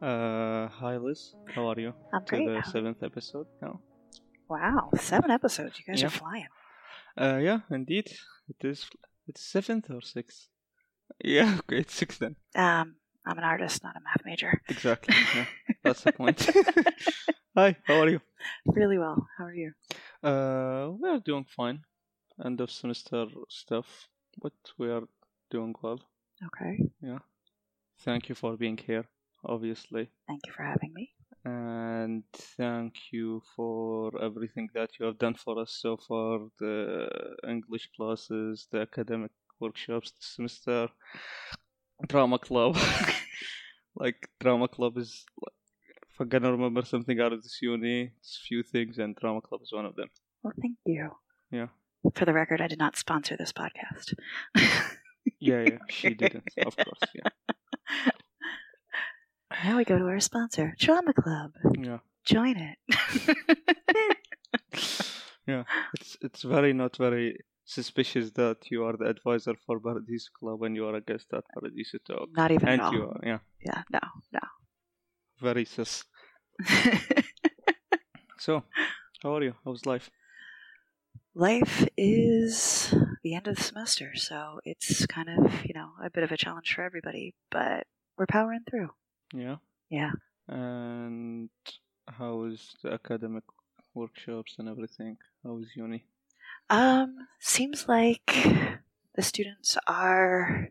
Uh, hi Liz, how are you? I'm To great. the seventh episode now. Wow, seven episodes. You guys Yeah. are flying. Uh, yeah, indeed, it is. It's seventh or sixth. Yeah, okay, it's six then. Um, I'm an artist, not a math major. Exactly. Yeah, that's the point. hi, how are you? Really well. How are you? Uh, we are doing fine. End of semester stuff, but we are doing well. Okay. Yeah. Thank you for being here, obviously. Thank you for having me. and thank you for everything that you have done for us so far the english classes the academic workshops this semester drama club like drama club is if i'm gonna remember something out of this uni it's a few things and drama club is one of them Well, thank you. Yeah. For the record, I did not sponsor this podcast. yeah yeah she didn't of course yeah now we go to our sponsor, Drama Club. yeah Join it. yeah it's it's very not very suspicious that you are the advisor for Paradiso Club and you are a guest at Paradiso Talk. not even And at all. you are, yeah, Yeah, no, No. very sus. So, how are you? How's life? Life is the end of the semester, so it's kind of, you know, a bit of a challenge for everybody, but we're powering through. Yeah. Yeah. And how is the academic workshops and everything? How is uni? Um, seems like the students are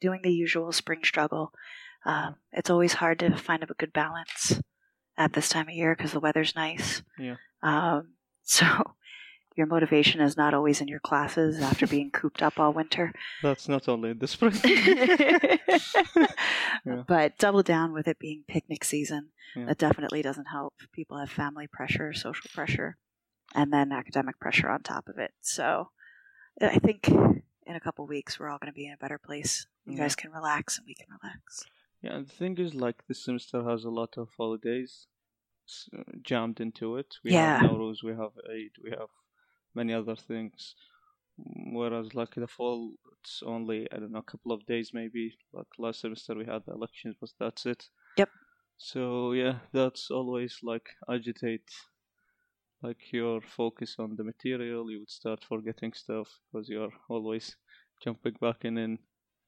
doing the usual spring struggle. Um, it's always hard to find a good balance at this time of year because the weather's nice. Yeah. Um, so your motivation is not always in your classes after being cooped up all winter. That's not only in the spring. Yeah. But double down with it being picnic season. Yeah. That definitely doesn't help. People have family pressure, social pressure, and then academic pressure on top of it. So I think in a couple weeks we're all going to be in a better place. You Yeah. guys can relax and we can relax. yeah, and the thing is, like, this semester has a lot of holidays uh, jammed into it. We Yeah. have Nowruz, we have Eid, we have many other things. Whereas, like, the fall, it's only, I don't know, a couple of days maybe. Like, last semester we had the elections, but that's it. Yep. So, yeah, that's always, like, agitate, like, your focus on the material. You would start forgetting stuff because you're always jumping back in, in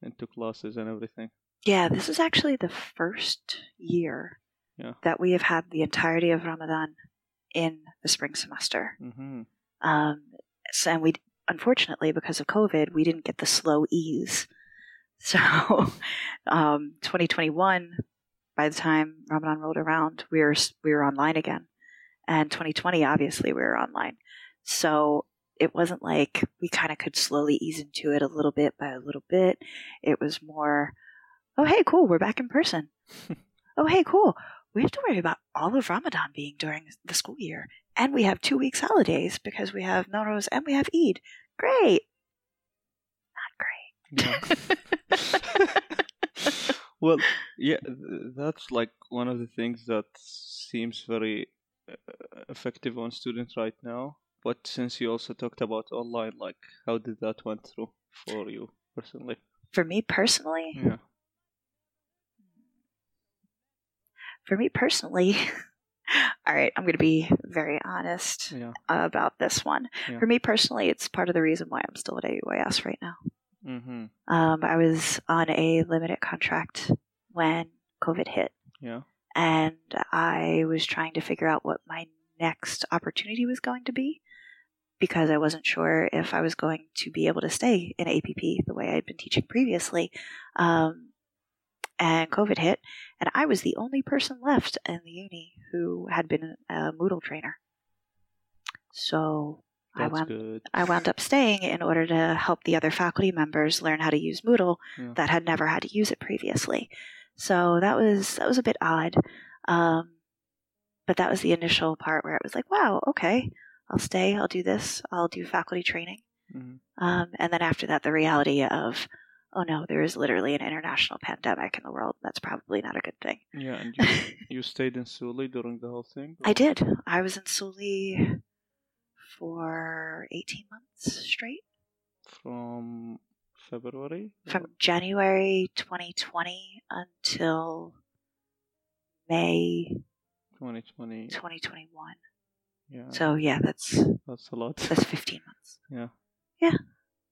into classes and everything. Yeah, this is actually the first year Yeah. that we have had the entirety of Ramadan in the spring semester. Mm-hmm. Um, so, and we, unfortunately, because of COVID, we didn't get the slow ease. So, um, 2021, by the time Ramadan rolled around, we were we were online again, and 2020, obviously, we were online. So it wasn't like we kind of could slowly ease into it a little bit by a little bit. It was more, oh hey, cool, we're back in person. oh hey, cool. We have to worry about all of Ramadan being during the school year, and we have two weeks holidays because we have Nowruz and we have Eid. Great. Not great. well, yeah, that's like one of the things that seems very uh, effective on students right now. But since you also talked about online, like how did that went through for you personally? For me personally, Yeah. for me personally, all right, I'm going to be very honest Yeah. about this one. Yeah. For me personally, it's part of the reason why I'm still at AUIS right now. Mm-hmm. Um, I was on a limited contract when COVID hit, Yeah. and I was trying to figure out what my next opportunity was going to be because I wasn't sure if I was going to be able to stay in APP the way I'd been teaching previously. Um, and COVID hit, and I was the only person left in the uni who had been a Moodle trainer. So I That's wound, good. I wound up staying in order to help the other faculty members learn how to use Moodle Yeah. that had never had to use it previously. So that was that was a bit odd. Um, but that was the initial part where it was like, wow, okay, I'll stay, I'll do this, I'll do faculty training. Mhm. Um, and then after that, the reality of, oh no, there is literally an international pandemic in the world. That's probably not a good thing. Yeah, and you, you stayed in Suli during the whole thing? I did. I was in Suli for 18 months straight. From February? from January 2020 until May 2020. 2021. Yeah, So yeah, that's that's a lot. that's 15 months. yeah. Yeah.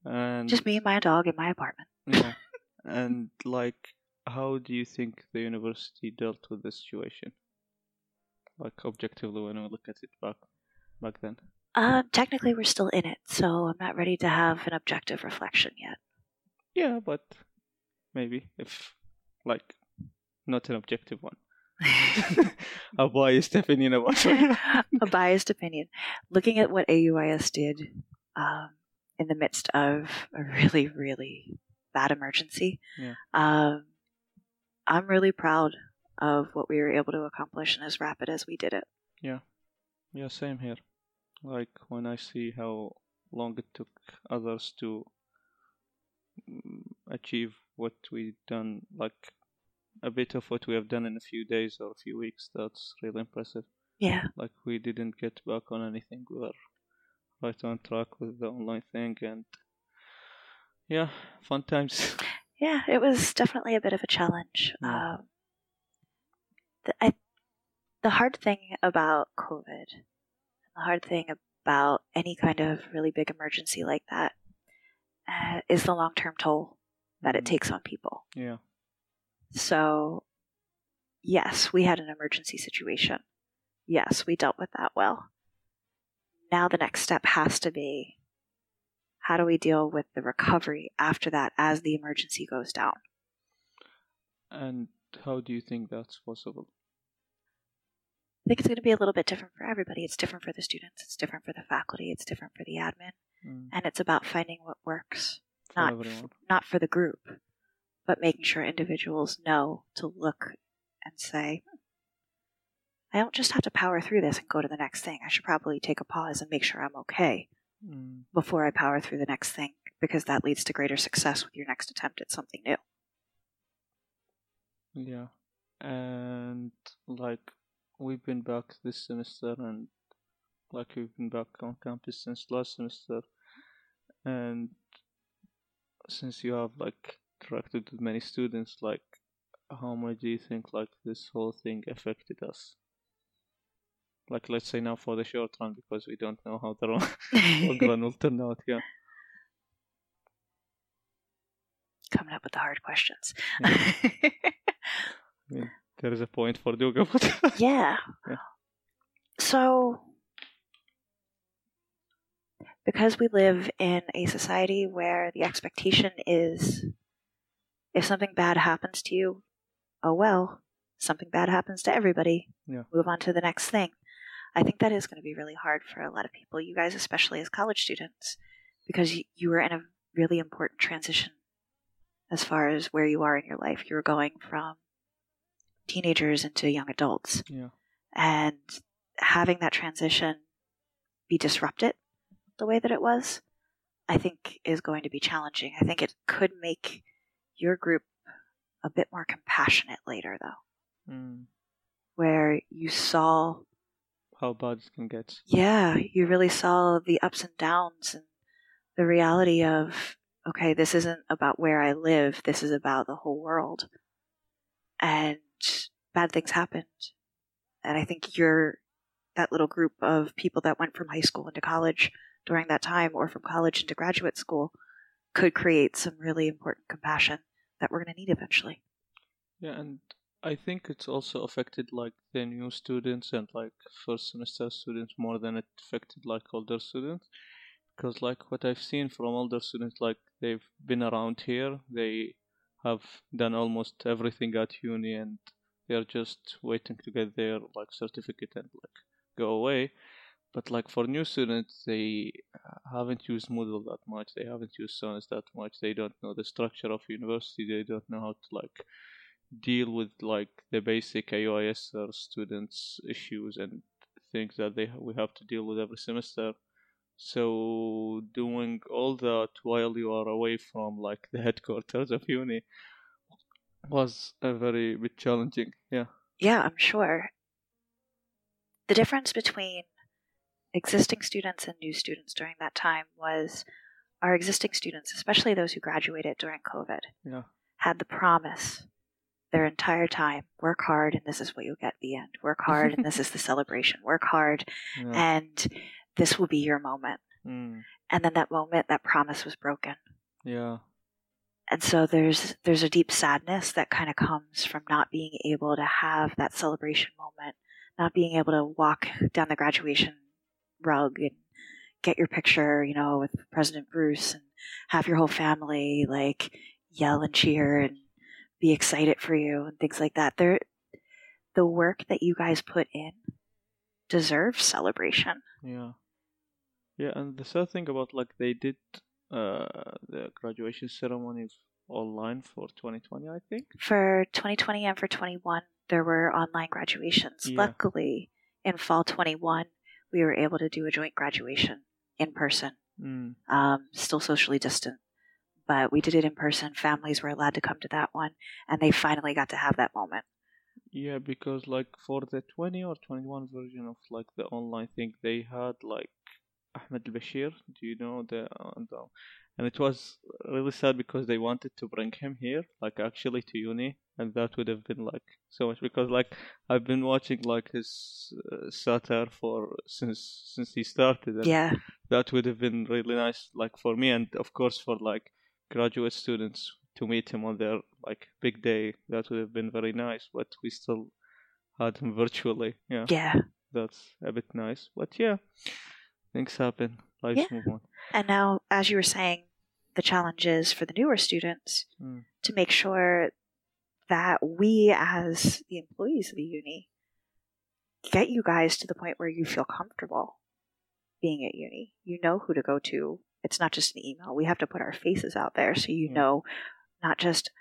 And Just me and my dog in my apartment. Yeah. and like, how do you think the university dealt with the situation? Like objectively, when we look at it back back then. Um, technically, we're still in it, so I'm not ready to have an objective reflection yet. Yeah, but maybe if like not an objective one. a biased opinion about a biased opinion. Looking at what AUIS did um, in the midst of a really, really bad emergency, Yeah. um, I'm really proud of what we were able to accomplish and as rapid as we did it. Yeah, Yeah, same here. Like when I see how long it took others to mm, achieve what we done, like a bit of what we have done in a few days or a few weeks, that's really impressive. Yeah, Like we didn't get back on anything. We were right on track with the online thing, and yeah, fun times. yeah, it was definitely a bit of a challenge. Um, the, I, the hard thing about COVID, the hard thing about any kind of really big emergency like that, uh, is the long term toll that it Mhm. takes on people. Yeah, So, yes, we had an emergency situation. Yes, we dealt with that well. Now the next step has to be how do we deal with the recovery after that as the emergency goes down? and how do you think that's possible? I think it's going to be a little bit different for everybody. It's different for the students, it's different for the faculty, it's different for the admin, Mm, and it's about finding what works, for not everyone. not for the group, but making sure individuals know to look and say, "Hmm, I don't just have to power through this and go to the next thing. I should probably take a pause and make sure I'm okay Mm. before I power through the next thing because that leads to greater success with your next attempt at something new. Yeah, and like we've been back this semester, and like we've been back on campus since last semester, and since you have like interacted with many students, like how much do you think like this whole thing affected us? Like let's say now for the short run because we don't know how the long, long run will turn out. Yeah, Coming up with the hard questions. Yeah, there is a point for doing about it. yeah. Yeah. So, because we live in a society where the expectation is if something bad happens to you, oh well, something bad happens to everybody. Yeah. Move on to the next thing. I think that is going to be really hard for a lot of people, you guys, especially as college students, because you, were in a really important transition as far as where you are in your life. You were going from teenagers into young adults yeah, and having that transition be disrupted the way that it was, I think is going to be challenging. I think it could make your group a bit more compassionate later, though, mm. where you saw, how bad it can get. yeah, you really saw the ups and downs and the reality of, okay, this isn't about where I live, this is about the whole world. And bad things happened. And I think you're that little group of people that went from high school into college during that time or from college into graduate school could create some really important compassion that we're going to need eventually. Yeah, and I think it's also affected like the new students and like first semester students more than it affected like older students. Because like what I've seen from older students, like they've been around here, they have done almost everything at uni, and they're just waiting to get their like certificate and like go away. But like for new students, they haven't used Moodle that much. They haven't used SONIS that much. They don't know the structure of university. They don't know how to like deal with like the basic AUIS or students issues and things that they we have to deal with every semester. So doing all that while you are away from like the headquarters of uni was a very bit challenging. Yeah. Yeah, I'm sure. The difference between existing students and new students during that time was our existing students, especially those who graduated during COVID, Yeah. had the promise their entire time. Work hard, and this is what you'll get at the end. Work hard, and this is the celebration. Work hard, Yeah. and this will be your moment. Mm. And then that moment, that promise was broken. Yeah. And so there's there's a deep sadness that kind of comes from not being able to have that celebration moment, not being able to walk down the graduation rug and get your picture, you know, with President Bruce and have your whole family like yell and cheer and be excited for you and things like that. There the work that you guys put in deserves celebration. Yeah. Yeah, and the sad thing about like they did uh the graduation ceremony online for 2020, I think. For 2020 and for 21, there were online graduations. Yeah. Luckily, in fall 21, we were able to do a joint graduation in person, Mm. um, still socially distant. But we did it in person. Families were allowed to come to that one, and they finally got to have that moment. Yeah, because like for the 20 or 21 version of like the online thing, they had like Ahmed al-Bashir. Do you know the, uh, the and it was really sad because they wanted to bring him here, like actually to uni, and that would have been like so much because like I've been watching like his uh, satire for since since he started, Yeah, that would have been really nice, like for me, and of course for like graduate students to meet him on their like big day. That would have been very nice, but we still had him virtually. Yeah, yeah. that's a bit nice, but yeah, things happen. Lives Yeah. move on. And now, as you were saying, the challenge is for the newer students Mm. to make sure that we, as the employees of the uni, get you guys to the point where you feel comfortable being at uni. You know who to go to. It's not just an email. We have to put our faces out there so you Yeah. know not just,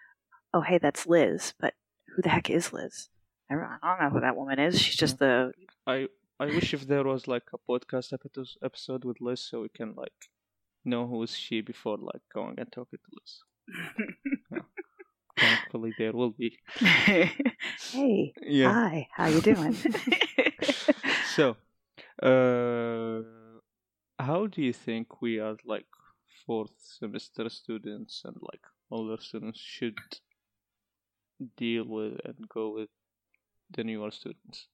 oh, hey, that's Liz, but who the heck is Liz? I don't know who that woman is. She's just the. I I wish if there was like a podcast episode with Liz, so we can like know who is she before like going and talking to Liz. Thankfully, there will be. hey, Yeah. hi, how you doing? so, uh, how do you think we as like fourth semester students and like older students should deal with and go with the newer students?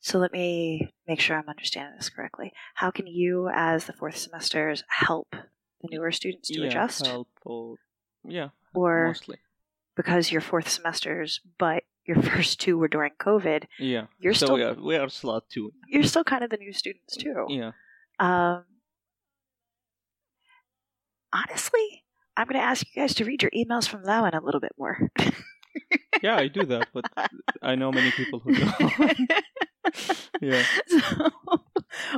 So let me make sure I'm understanding this correctly. How can you, as the fourth semesters, help the newer students to yeah, adjust? help or yeah, or mostly. because you're fourth semesters, but your first two were during COVID, Yeah, you're so still we are we are slot two. you're still kind of the new students too. Yeah, Um, honestly, I'm going to ask you guys to read your emails from Lowen a little bit more. yeah, I do that, but I know many people who don't. yeah, So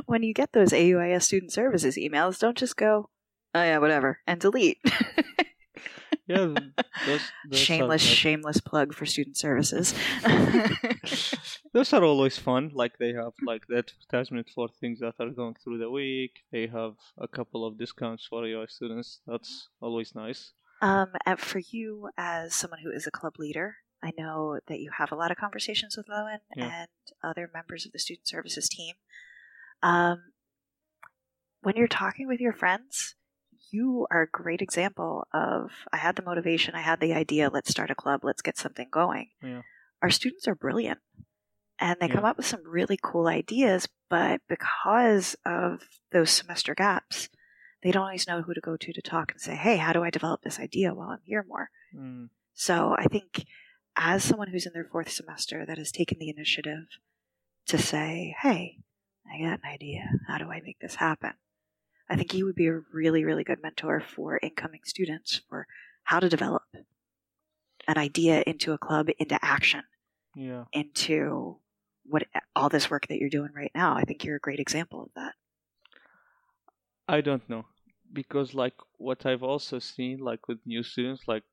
when you get those AUIS student services emails, don't just go, oh yeah, whatever, and delete. Yeah, those, those shameless, are, like, shameless plug for student services. those are always fun. Like they have like the advertisement for things that are going through the week. They have a couple of discounts for UI students. That's always nice. um, and for you, as someone who is a club leader, I know that you have a lot of conversations with Lowen Yeah. and other members of the student services team. Um, when you're talking with your friends, you are a great example of I had the motivation, I had the idea, let's start a club, let's get something going. Yeah. Our students are brilliant and they Yeah. come up with some really cool ideas, but because of those semester gaps, they don't always know who to go to to talk and say, hey, how do I develop this idea while I'm here more? Mm, So I think as someone who's in their fourth semester that has taken the initiative to say, hey, I got an idea. How do I make this happen? I think you would be a really, really good mentor for incoming students for how to develop an idea into a club, into action, yeah, into what all this work that you're doing right now. I think you're a great example of that. I don't know because like what I've also seen like with new students, like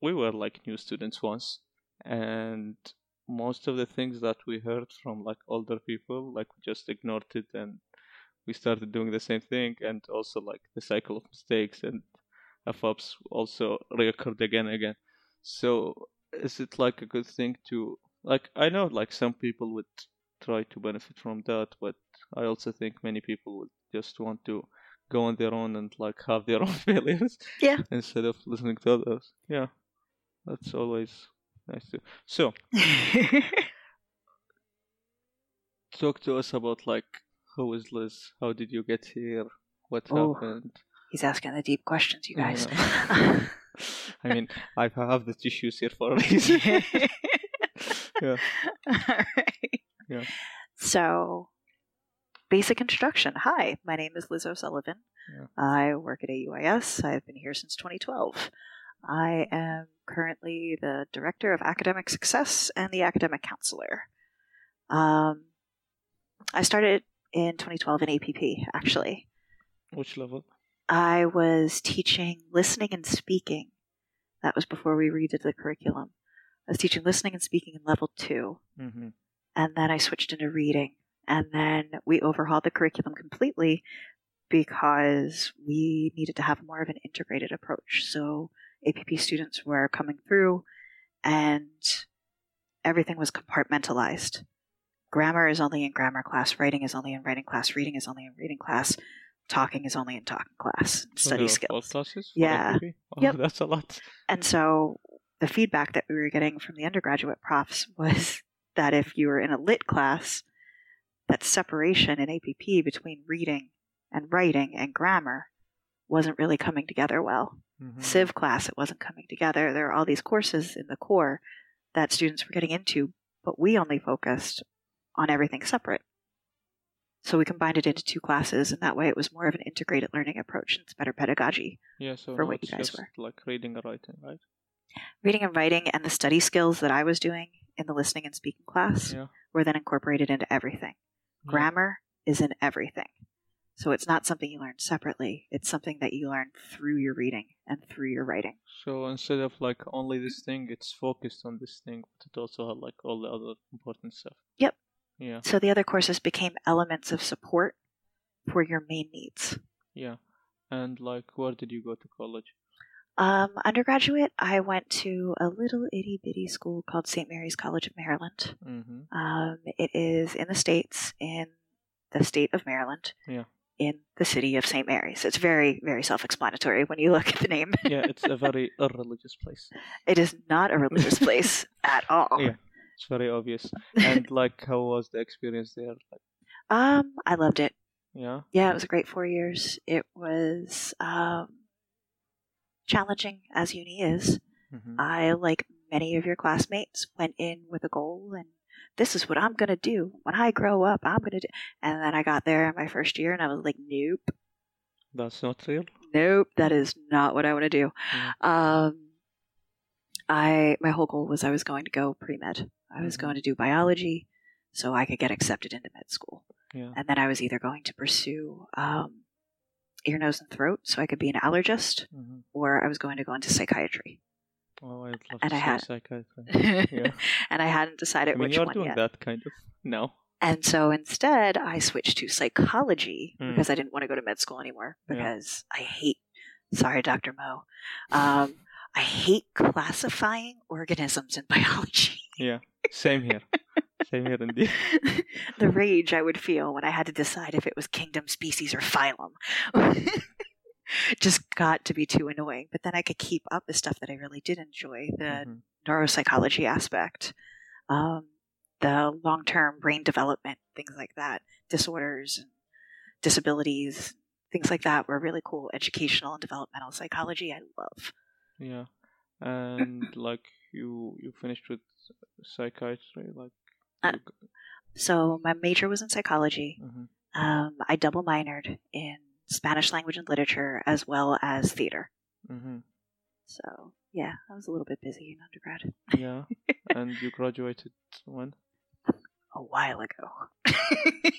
we were like new students once, and most of the things that we heard from like older people, like we just ignored it and we started doing the same thing, and also like the cycle of mistakes and f ups also reoccurred again and again. So is it like a good thing to like? I know like some people would try to benefit from that, but I also think many people would just want to go on their own and like have their own failures. Yeah. Instead of listening to others. Yeah. That's always nice to. So talk to us about like who is Liz? How did you get here? What Oh. happened? He's asking the deep questions, you guys. Yeah. I mean, I have the tissues here for a reason. yeah. Alright. Yeah. So, basic introduction. Hi, my name is Liz O'Sullivan. Yeah. I work at AUIS. I've been here since 2012. I am currently the Director of Academic Success and the Academic Counselor. Um, I started in 2012 in APP, actually. Which level? I was teaching listening and speaking. That was before we redid the curriculum. I was teaching listening and speaking in level two, Mm-hmm. and then I switched into reading. And then we overhauled the curriculum completely because we needed to have more of an integrated approach. So APP students were coming through, and everything was compartmentalized. Grammar is only in grammar class, writing is only in writing class, reading is only in reading class, talking is only in talking class, study skills. classes? Yeah. Oh, Yep. That's a lot. And so the feedback that we were getting from the undergraduate profs was that if you were in a lit class, that separation in APP between reading and writing and grammar wasn't really coming together well. Mhm. Civ class, it wasn't coming together. There are all these courses in the core that students were getting into, but we only focused on everything separate. So we combined it into two classes, and that way it was more of an integrated learning approach and it's better pedagogy. Yeah, so for what you guys just were. like reading and writing, right? reading and writing and the study skills that I was doing in the listening and speaking class Yeah. were then incorporated into everything. Yeah. Grammar is in everything. So it's not something you learn separately. It's something that you learn through your reading and through your writing. So instead of like only this thing, it's focused on this thing, but it also had like all the other important stuff. Yep. Yeah, So the other courses became elements of support for your main needs. yeah. And like, where did you go to college? Um, undergraduate, I went to a little itty bitty school called St. Mary's College of Maryland. Mm-hmm. Um, it is in the States, in the state of Maryland. Yeah. In the city of St. Mary's. It's very, very self explanatory when you look at the name. Yeah, it's a very irreligious place. it is not a religious place at all. Yeah. It's very obvious. And like, how was the experience there? Um, I loved it. yeah. Yeah, it was a great four years. It was um, challenging as uni is. Mm-hmm. I, like many of your classmates, went in with a goal and this is what I'm going to do. When I grow up, I'm going to do. And then I got there in my first year and I was like, nope, That's not real. nope, that is not what I want to do. Yeah. Um, I my whole goal was I was going to go pre med. I was Mhm. going to do biology, so I could get accepted into med school, Yeah. and then I was either going to pursue um, ear, nose, and throat, so I could be an allergist, Mm-hmm. or I was going to go into psychiatry. Oh, I'd love And to I had- psychiatry. and I hadn't decided I mean, which you're one doing yet. that kind of no. And so instead, I switched to psychology Mm. because I didn't want to go to med school anymore Yeah. because I hate, sorry, Dr. Mo, um, I hate classifying organisms in biology. Yeah. Same here. Same here indeed. the rage I would feel when I had to decide if it was kingdom, species, or phylum. Just got to be too annoying. But then I could keep up the stuff that I really did enjoy the Mhm. neuropsychology aspect, um, the long term brain development, things like that, disorders and disabilities, things like that were really cool. Educational and developmental psychology, I love. Yeah. And like you you finished with psychiatry like Uh, So my major was in psychology. mhm. Um, I double minored in Spanish language and literature as well as theater. Mhm. So yeah, I was a little bit busy in undergrad. Yeah. and you graduated when? A while ago.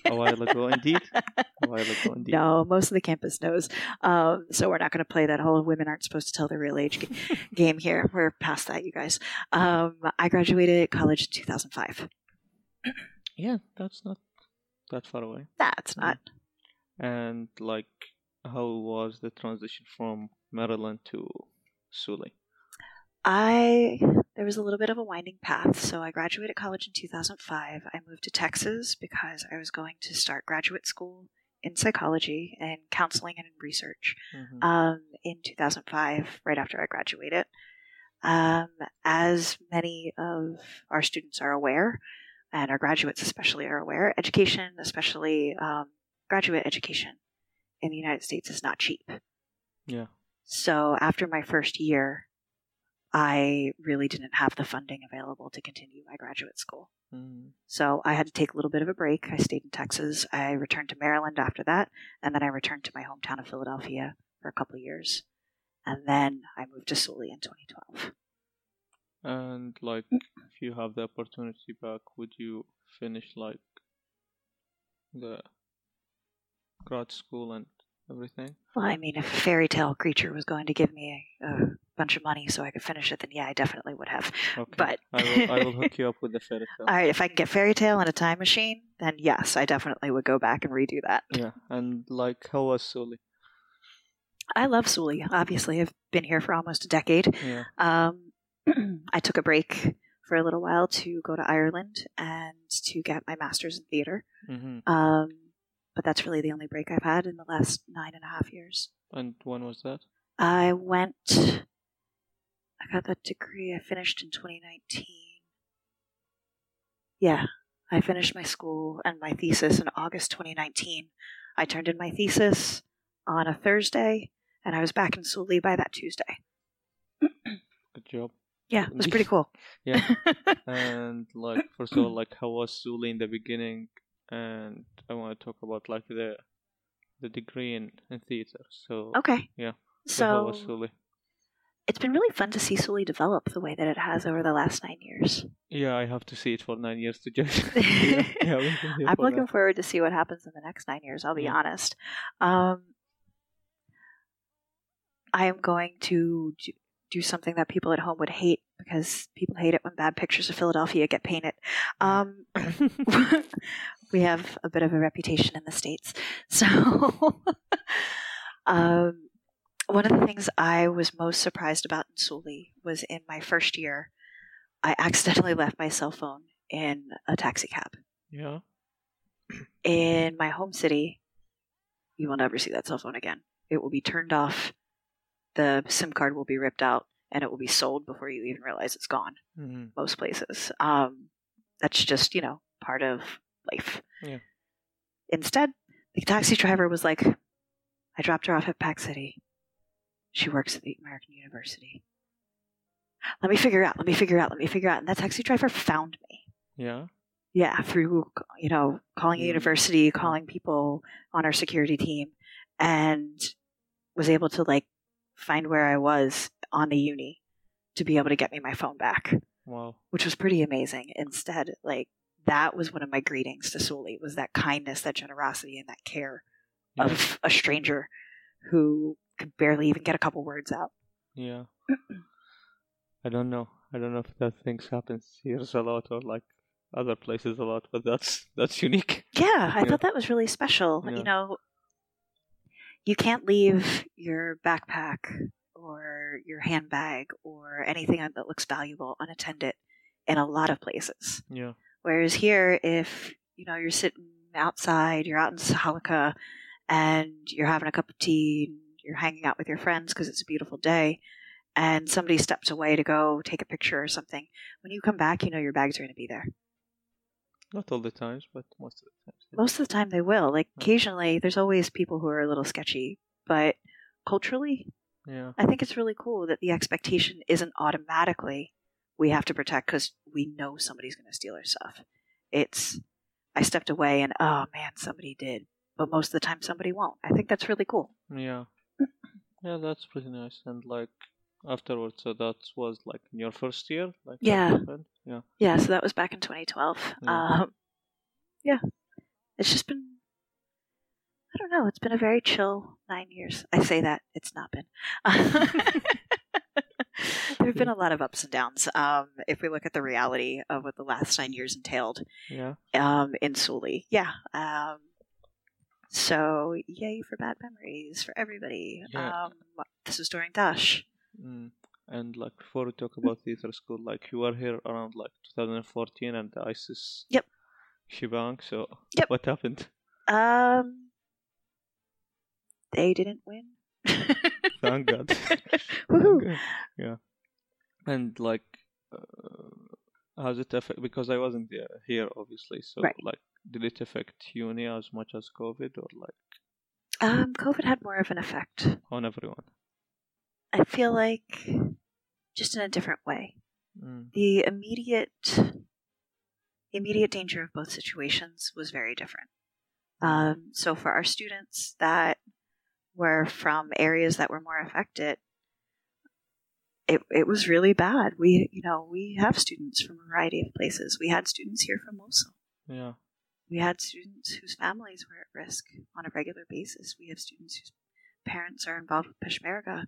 A while ago indeed. A while ago indeed. No, most of the campus knows. Um, so we're not going to play that whole women aren't supposed to tell their real age ga- game here. We're past that, you guys. Um, I graduated college in 2005. Yeah, that's not that far away. That's not. And like how was the transition from Maryland to Sully? I there was a little bit of a winding path. So I graduated college in 2005. I moved to Texas because I was going to start graduate school in psychology and counseling and research Mhm. um, in 2005, right after I graduated. Um, as many of our students are aware, and our graduates especially are aware, education, especially um, graduate education in the United States, is not cheap. yeah. So after my first year, I really didn't have the funding available to continue my graduate school. Mm. So I had to take a little bit of a break. I stayed in Texas. I returned to Maryland after that, and then I returned to my hometown of Philadelphia for a couple of years. And then I moved to Sully in 2012. And like, if you have the opportunity back, would you finish like the grad school and everything? Well, I mean, if a fairy tale creature was going to give me a, a bunch of money so I could finish it, then yeah, I definitely would have. Okay. But I will, I will hook you up with the fairy tale. all right, if I can get fairy tale and a time machine, then yes, I definitely would go back and redo that. Yeah, and like, how was Sully? I love Sully. Obviously, I've been here for almost a decade. Yeah. Um, I took a break for a little while to go to Ireland and to get my master's in theater. Mm-hmm. Um, but that's really the only break I've had in the last nine and a half years. And when was that? I went, I got that degree, I finished in 2019. Yeah, I finished my school and my thesis in August 2019. I turned in my thesis on a Thursday, and I was back in Sully by that Tuesday. Good job. Yeah, it was pretty cool. Yeah. and like, first of all, like, how was Sully in the beginning? And I want to talk about like the the degree in, in theater. So, okay. Yeah. so how was Sully? It's been really fun to see Sully develop the way that it has over the last nine years. Yeah, I have to see it for nine years to judge. yeah, yeah, we've been here I'm for looking that. forward to see what happens in the next nine years. I'll be Yeah. honest. Um, I am going to do- do something that people at home would hate because people hate it when bad pictures of Philadelphia get painted. Um, we have a bit of a reputation in the states, so um, one of the things I was most surprised about in Sully was in my first year, I accidentally left my cell phone in a taxi cab yeah. in my home city, you will never see that cell phone again. It will be turned off. The SIM card will be ripped out, and it will be sold before you even realize it's gone. Mm-hmm. Most places. Um, that's just you know part of life. Yeah. Instead, the taxi driver was like, "I dropped her off at Pack City. She works at the American University. Let me figure out. Let me figure out. Let me figure out." And that taxi driver found me. Yeah. Yeah, through you know calling a university, calling people on our security team, and was able to like find where I was on the uni to be able to get me my phone back, Wow. which was pretty amazing. Instead, like that was one of my greetings to Sully was that kindness, that generosity, and that care Yeah. of a stranger who could barely even get a couple words out. Yeah. I don't know. I don't know if that things happens here a lot or like other places a lot, but that's that's unique. Yeah, I Yeah. thought that was really special. Yeah. You know, you can't leave your backpack or your handbag or anything that looks valuable unattended in a lot of places. Yeah. Whereas here, if you know you're sitting outside, you're out in Salika, and you're having a cup of tea, and you're hanging out with your friends because it's a beautiful day, and somebody steps away to go take a picture or something. When you come back, you know your bags are going to be there. Not all the times, but most of the times. Most of the time they will. Like occasionally there's always people who are a little sketchy, but culturally, Yeah. I think it's really cool that the expectation isn't automatically we have to protect because we know somebody's going to steal our stuff. It's I stepped away and oh man, somebody did, but most of the time somebody won't. I think that's really cool. Yeah. Yeah, that's pretty nice. And like afterwards, so that was like in your first year, like Yeah. Yeah. Yeah, so that was back in 2012. Yeah. Um, yeah, it's just been. I don't know. It's been a very chill nine years. I say that it's not been. there have been a lot of ups and downs. Um, if we look at the reality of what the last nine years entailed Yeah. um, in Sully, yeah. Um, so yay for bad memories for everybody. Yeah. Um, this was during Daesh. Mm. And like before we talk about theater school, like you were here around like 2014 and the ISIS Yep. shebang. So Yep. what happened? Um, they didn't win. Thank God. Woohoo! Yeah. And like, uh, how's it affect? Because I wasn't there, here, obviously. So, Right. like, did it affect uni as much as COVID, or like Um, COVID had more of an effect. on everyone? I feel like just in a different way. Mm. The immediate the immediate danger of both situations was very different. Um, so for our students that were from areas that were more affected, it it was really bad. We you know we have students from a variety of places. We had students here from Mosul. Yeah. We had students whose families were at risk on a regular basis. We have students whose parents are involved with Peshmerga.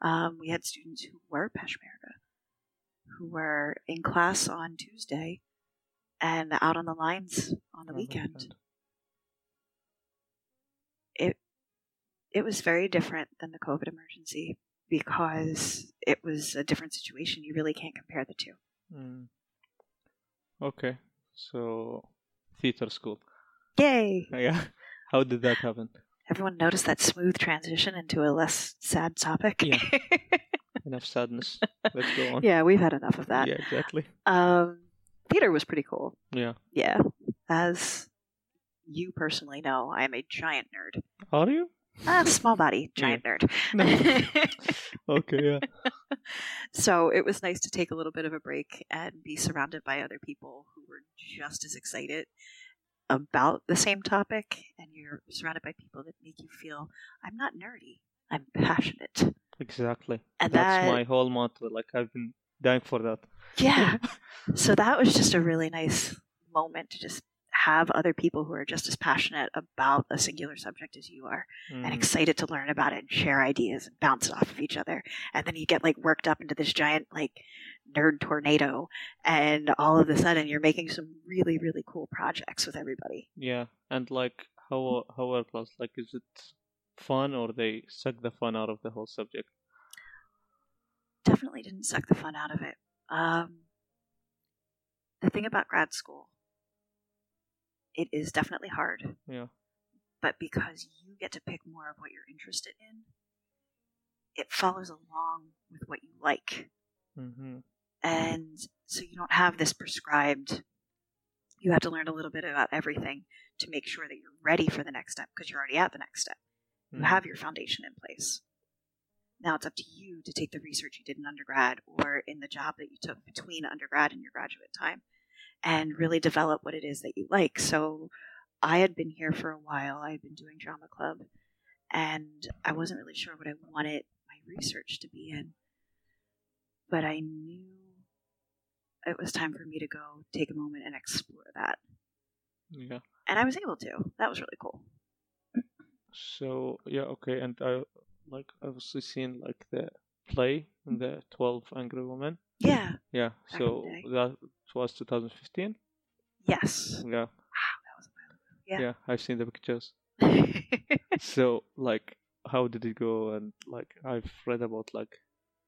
Um, we had students who were Peshmerga, who were in class on Tuesday and out on the lines on the weekend. It it was very different than the COVID emergency because it was a different situation. You really can't compare the two. Mm. Okay. So, theater school. Yay! Yeah. How did that happen? Everyone noticed that smooth transition into a less sad topic. Yeah. Enough sadness. Let's go on. yeah, we've had enough of that. Yeah, exactly. Um, theater was pretty cool. Yeah. Yeah, as you personally know, I am a giant nerd. Are you? Ah, small body, giant nerd. Okay, yeah. so it was nice to take a little bit of a break and be surrounded by other people who were just as excited about the same topic. And you're surrounded by people that make you feel I'm not nerdy, I'm passionate. Exactly. And That's that, my whole motto. Like, I've been dying for that. yeah. so that was just a really nice moment to just have other people who are just as passionate about a singular subject as you are and Mm. excited to learn about it and share ideas and bounce off of each other. And then you get like worked up into this giant like nerd tornado and all of a sudden you're making some really, really cool projects with everybody. Yeah, and like, how how are class? Like, is it fun or they suck the fun out of the whole subject? Definitely didn't suck the fun out of it. Um, the thing about grad school, it is definitely hard, Yeah. but because you get to pick more of what you're interested in, it follows along with what you like. Mm-hmm. and so you don't have this prescribed you have to learn a little bit about everything to make sure that you're ready for the next step because you're already at the next step you have your foundation in place now it's up to you to take the research you did in undergrad or in the job that you took between undergrad and your graduate time and really develop what it is that you like so i had been here for a while i had been doing drama club and i wasn't really sure what i wanted my research to be in but I knew it was time for me to go take a moment and explore that. Yeah. And I was able to. That was really cool. So yeah, okay, and I like I obviously seen like the play, mm-hmm. the Twelve Angry Women. Yeah. Yeah. Back So that was 2015. Yes. Yeah. That was Yeah. Yeah. I've seen the pictures. So like, how did it go? And like, I've read about like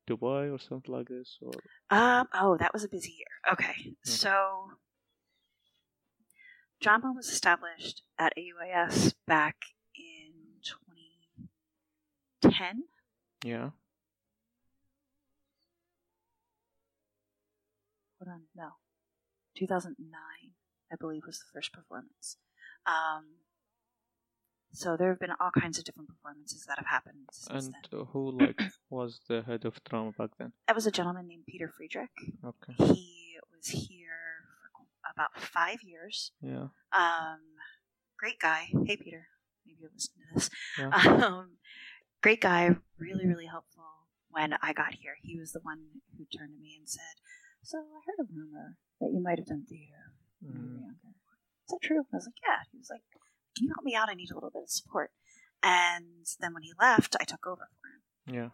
Dubai or something like this, or um, oh, that was a busy year. Okay. So drama was established at AUIS back in 2010. yeah. Hold on, no, 2009, I believe, was the first performance. Um, so there have been all kinds of different performances that have happened since And then. who like was the head of drama back then? That was a gentleman named Peter Friedrich. Okay. He was here for about five years. Yeah. Um, great guy. Hey, Peter. Maybe you'll listen to this. Yeah. Um, great guy. Really, really helpful. When I got here, he was the one who turned to me and said, "So I heard a rumor that you might have done theater when you were Mm. younger. Is that true?" I was like, "Yeah." He was like, "Can you help me out? I need a little bit of support." And then when he left, I took over for him. Yeah.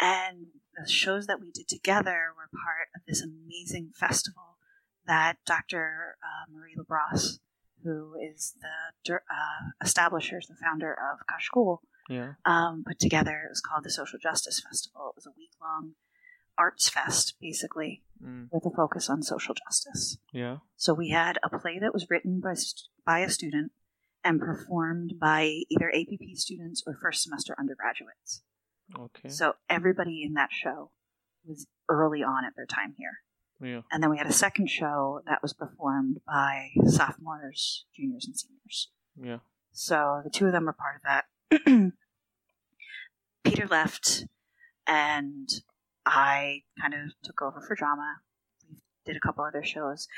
And the shows that we did together were part of this amazing festival that Dr. Uh, Marie Labrosse, who is the uh, establisher, the founder of Kashkul, Yeah. um, put together. It was called the Social Justice Festival. It was a week long arts fest, basically, Mm. with a focus on social justice. Yeah. So we had a play that was written by, by a student and performed by either APP students or first semester undergraduates. Okay. So everybody in that show was early on at their time here. yeah. And then we had a second show that was performed by sophomores, juniors, and seniors. Yeah. So the two of them were part of that. Peter left, and I kind of took over for drama. We did a couple other shows.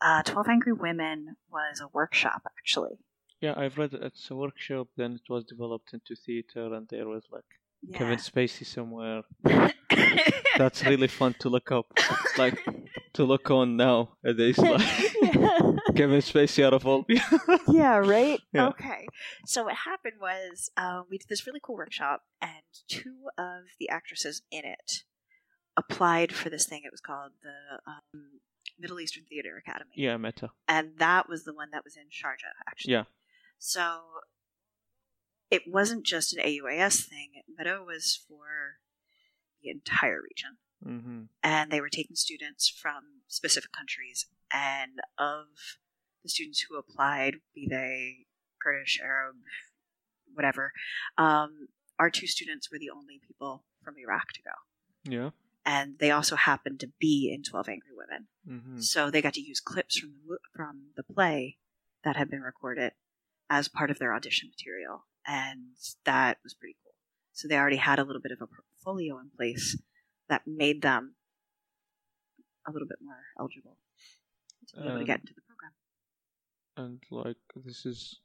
Uh, Twelve Angry Women was a workshop, actually. Yeah, I've read it. It's a workshop, then it was developed into theater, and there was like Yeah. Kevin Spacey somewhere. That's really fun to look up. like to look on now. It is like Kevin Spacey out of all yeah, right? Yeah. Okay. So what happened was um, we did this really cool workshop, and two of the actresses in it applied for this thing. It was called the um, Middle Eastern Theater Academy. yeah, meta. And that was the one that was in Sharjah, actually. Yeah. So it wasn't just an AUIS thing. Meta was for the entire region. Mm-hmm. and they were taking students from specific countries and of the students who applied be they kurdish arab whatever um, our two students were the only people from iraq to go Yeah. And they also happened to be in 12 angry women Mm-hmm. so they got to use clips from the from the play that had been recorded as part of their audition material and that was pretty cool so they already had a little bit of a portfolio in place that made them a little bit more eligible to be able to get into the program And like this is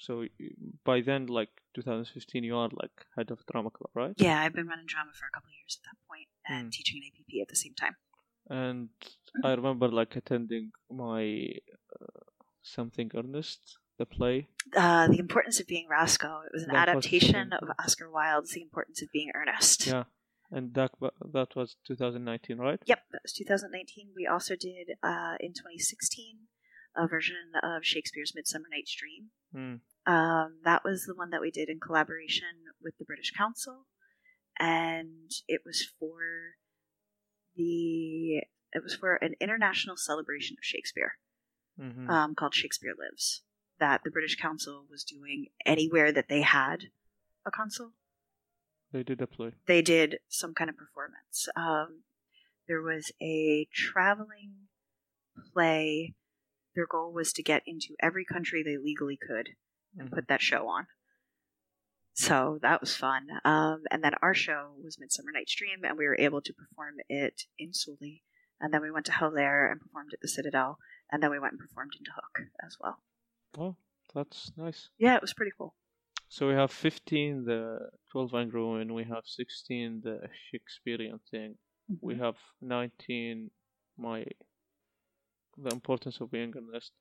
so by then, like 2015, you are like head of drama club, right? yeah i've been running drama for a couple of years at that point and Hmm. teaching an app at the same time And I remember like attending my uh, something Ernest, the play. uh, the importance of being Roscoe. It was an That adaptation of Oscar Wilde's The Importance of Being Earnest. Yeah. And that that was 2019, right? Yep, that was 2019. We also did uh, in 2016 a version of Shakespeare's Midsummer Night's Dream. Mm. Um, that was the one that we did in collaboration with the British Council, and it was for the it was for an international celebration of Shakespeare Mm-hmm. um, called Shakespeare Lives that the British Council was doing anywhere that they had a consul they did a play. they did some kind of performance. Um, there was a traveling play. Their goal was to get into every country they legally could and Mhm. put that show on. So that was fun. Um, and then our show was Midsummer Night's Dream, and we were able to perform it in Sully. And then we went to Hawler and performed at the Citadel. And then we went and performed in Duhok as well. Oh, that's nice. Yeah, it was pretty cool. So we have 15 the 12 Angry Women, we have 16 the Shakespearean thing, we Mm-hmm. have 19 my the importance of being honest,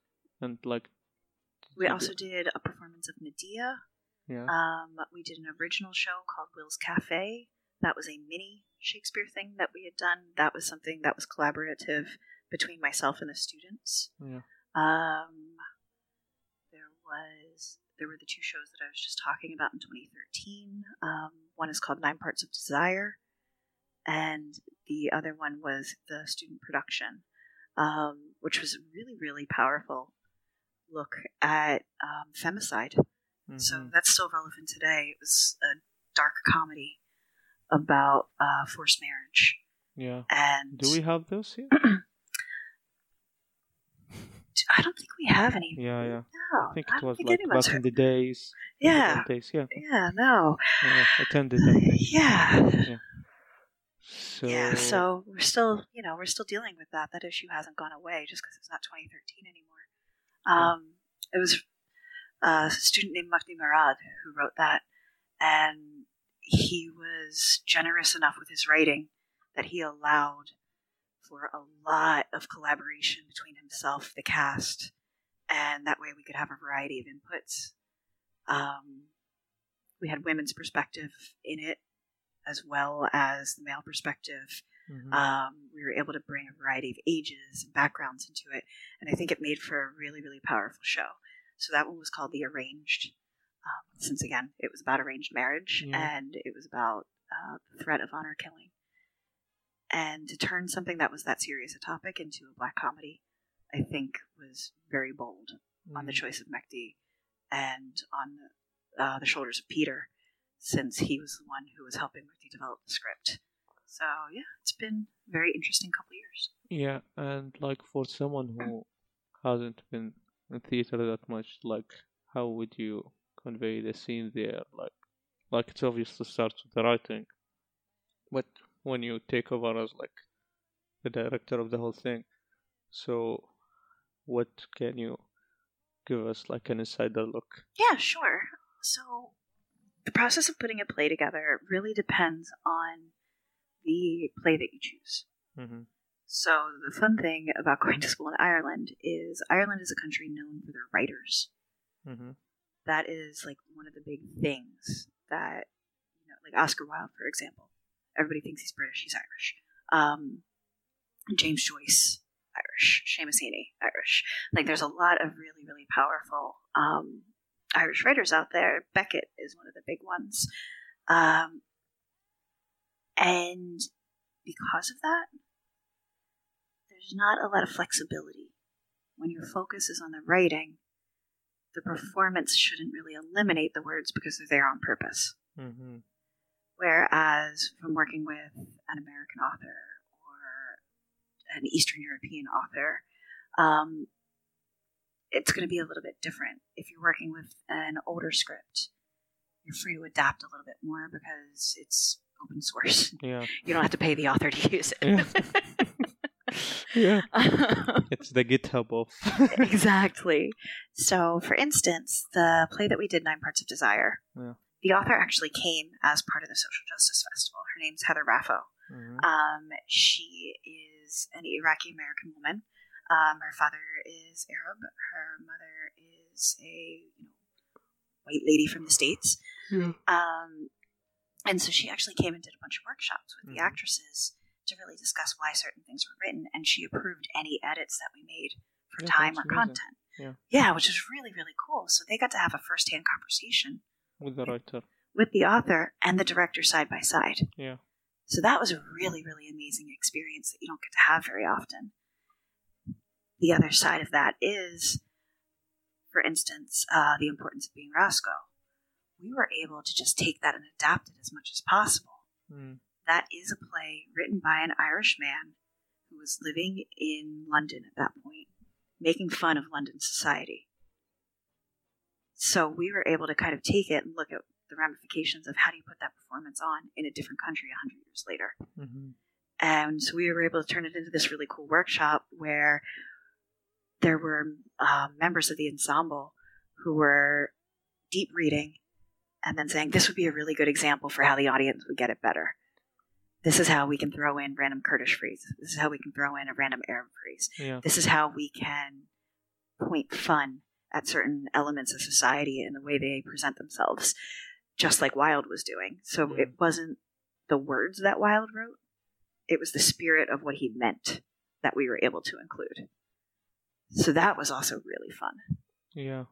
and like We also did a performance of Medea yeah Um, we did an original show called Will's Cafe. That was a mini Shakespeare thing that we had done. That was something that was collaborative between myself and the students. yeah Um, there was there were the two shows that I was just talking about in 2013. Um, one is called Nine Parts of Desire, and the other one was the student production, um, which was a really really powerful look at um, femicide. So Mhm. that's still relevant today. It was a dark comedy about uh, forced marriage, yeah. and Do we have those here? I don't think we have any. yeah, yeah. No, I think it was think like back in the days. Yeah, old days, yeah. yeah, no, yeah. Attended, think. yeah, So yeah. So we're still, you know, we're still dealing with that. That issue hasn't gone away just because it's not 2013 anymore. Um, it was a student named Mahdi Murad who wrote that, and he was generous enough with his writing that he allowed for a lot of collaboration between himself, the cast, and that way we could have a variety of inputs. Um, we had women's perspective in it as well as the male perspective. Mhm. Um, we were able to bring a variety of ages and backgrounds into it, and I think it made for a really, really powerful show. So that one was called The Arranged. Um, since again, it was about arranged marriage, Yeah. and it was about uh, the threat of honor killing. And to turn something that was that serious a topic into a black comedy, I think was very bold on the Mhm. choice of Mahdi and on the, uh, the shoulders of Peter, since he was the one who was helping Ricky develop the script. So yeah, it's been a very interesting couple years. Yeah, and like for someone who hasn't been in theater that much, like how would you convey the scene there? Like, like it's obvious to start with the writing, but when you take over as like the director of the whole thing, so what can you give us like an insider look? Yeah, sure. So the process of putting a play together really depends on the play that you choose. Mm-hmm. So the fun thing about going to school in Ireland is Ireland is a country known for their writers. Mm-hmm. That is like one of the big things that you know, like Oscar Wilde, for example. Everybody thinks he's British. He's Irish. Um, James Joyce, Irish. Seamus Heaney, Irish. Like there's a lot of really, really powerful um, Irish writers out there. Beckett is one of the big ones. Um, and because of that, there's not a lot of flexibility. When your focus is on the writing, the performance shouldn't really eliminate the words because they're there on purpose. Mm-hmm. Whereas from working with an American author or an Eastern European author, um, it's going to be a little bit different. If you're working with an older script, you're free to adapt a little bit more because it's open source. Yeah. You don't have to pay the author to use it. yeah. it's the GitHub of. exactly. So, for instance, the play that we did, Nine Parts of Desire, Yeah. the author actually came as part of the Social Justice Festival. Her name's Heather Raffo. Mhm. Um, she is an Iraqi American woman. Um, her father is Arab. Her mother is a you know, white lady from the States. Yeah. Um, and so she actually came and did a bunch of workshops with the Mhm. actresses to really discuss why certain things were written, and she approved any edits that we made for Yeah, time or content. Yeah. yeah, which is really really cool. So they got to have a first-hand conversation With the writer. with the author and the director side by side. Yeah. So that was a really, really amazing experience that you don't get to have very often. The other side of that is, for instance, uh, the importance of being Roscoe. We were able to just take that and adapt it as much as possible. Mm. That is a play written by an Irish man who was living in London at that point, making fun of London society. So we were able to kind of take it and look at the ramifications of how do you put that performance on in a different country 100 years later. Mm-hmm. And so we were able to turn it into this really cool workshop where there were uh, members of the ensemble who were deep reading and then saying, This would be a really good example for how the audience would get it better. This is how we can throw in random Kurdish phrases. This is how we can throw in a random Arab phrase. Yeah. This is how we can point fun at certain elements of society and the way they present themselves, just like Wilde was doing. So Mm. it wasn't the words that Wilde wrote, it was the spirit of what he meant that we were able to include. So that was also really fun. Yeah.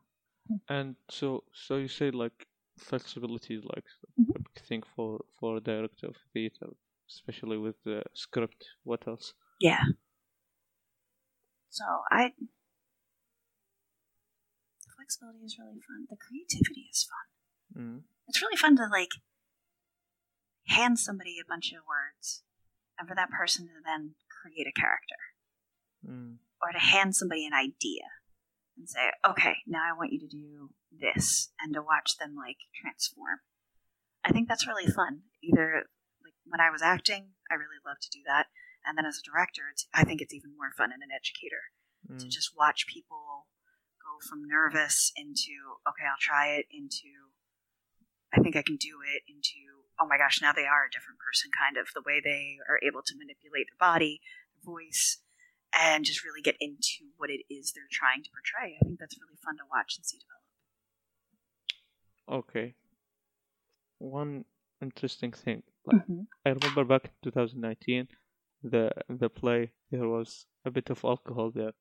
And so, so you say like flexibility is like Mhm. a big thing for for a director of theater, especially with the script. What else? Yeah. So I flexibility is really fun. The creativity is fun. Mm. It's really fun to like hand somebody a bunch of words and for that person to then create a character. Mm. Or to hand somebody an idea and say, okay, now I want you to do this and to watch them like transform. I think that's really fun. Either when I was acting, I really loved to do that. And then as a director, it's, I think it's even more fun and an educator to Mm. just watch people go from nervous into okay i'll try it into i think i can do it into oh my gosh now they are a different person kind of the way they are able to manipulate their body their voice and just really get into what it is they're trying to portray i think that's really fun to watch and see develop Okay. One interesting thing. Like, I remember back in 2019, the the play there was a bit of alcohol there.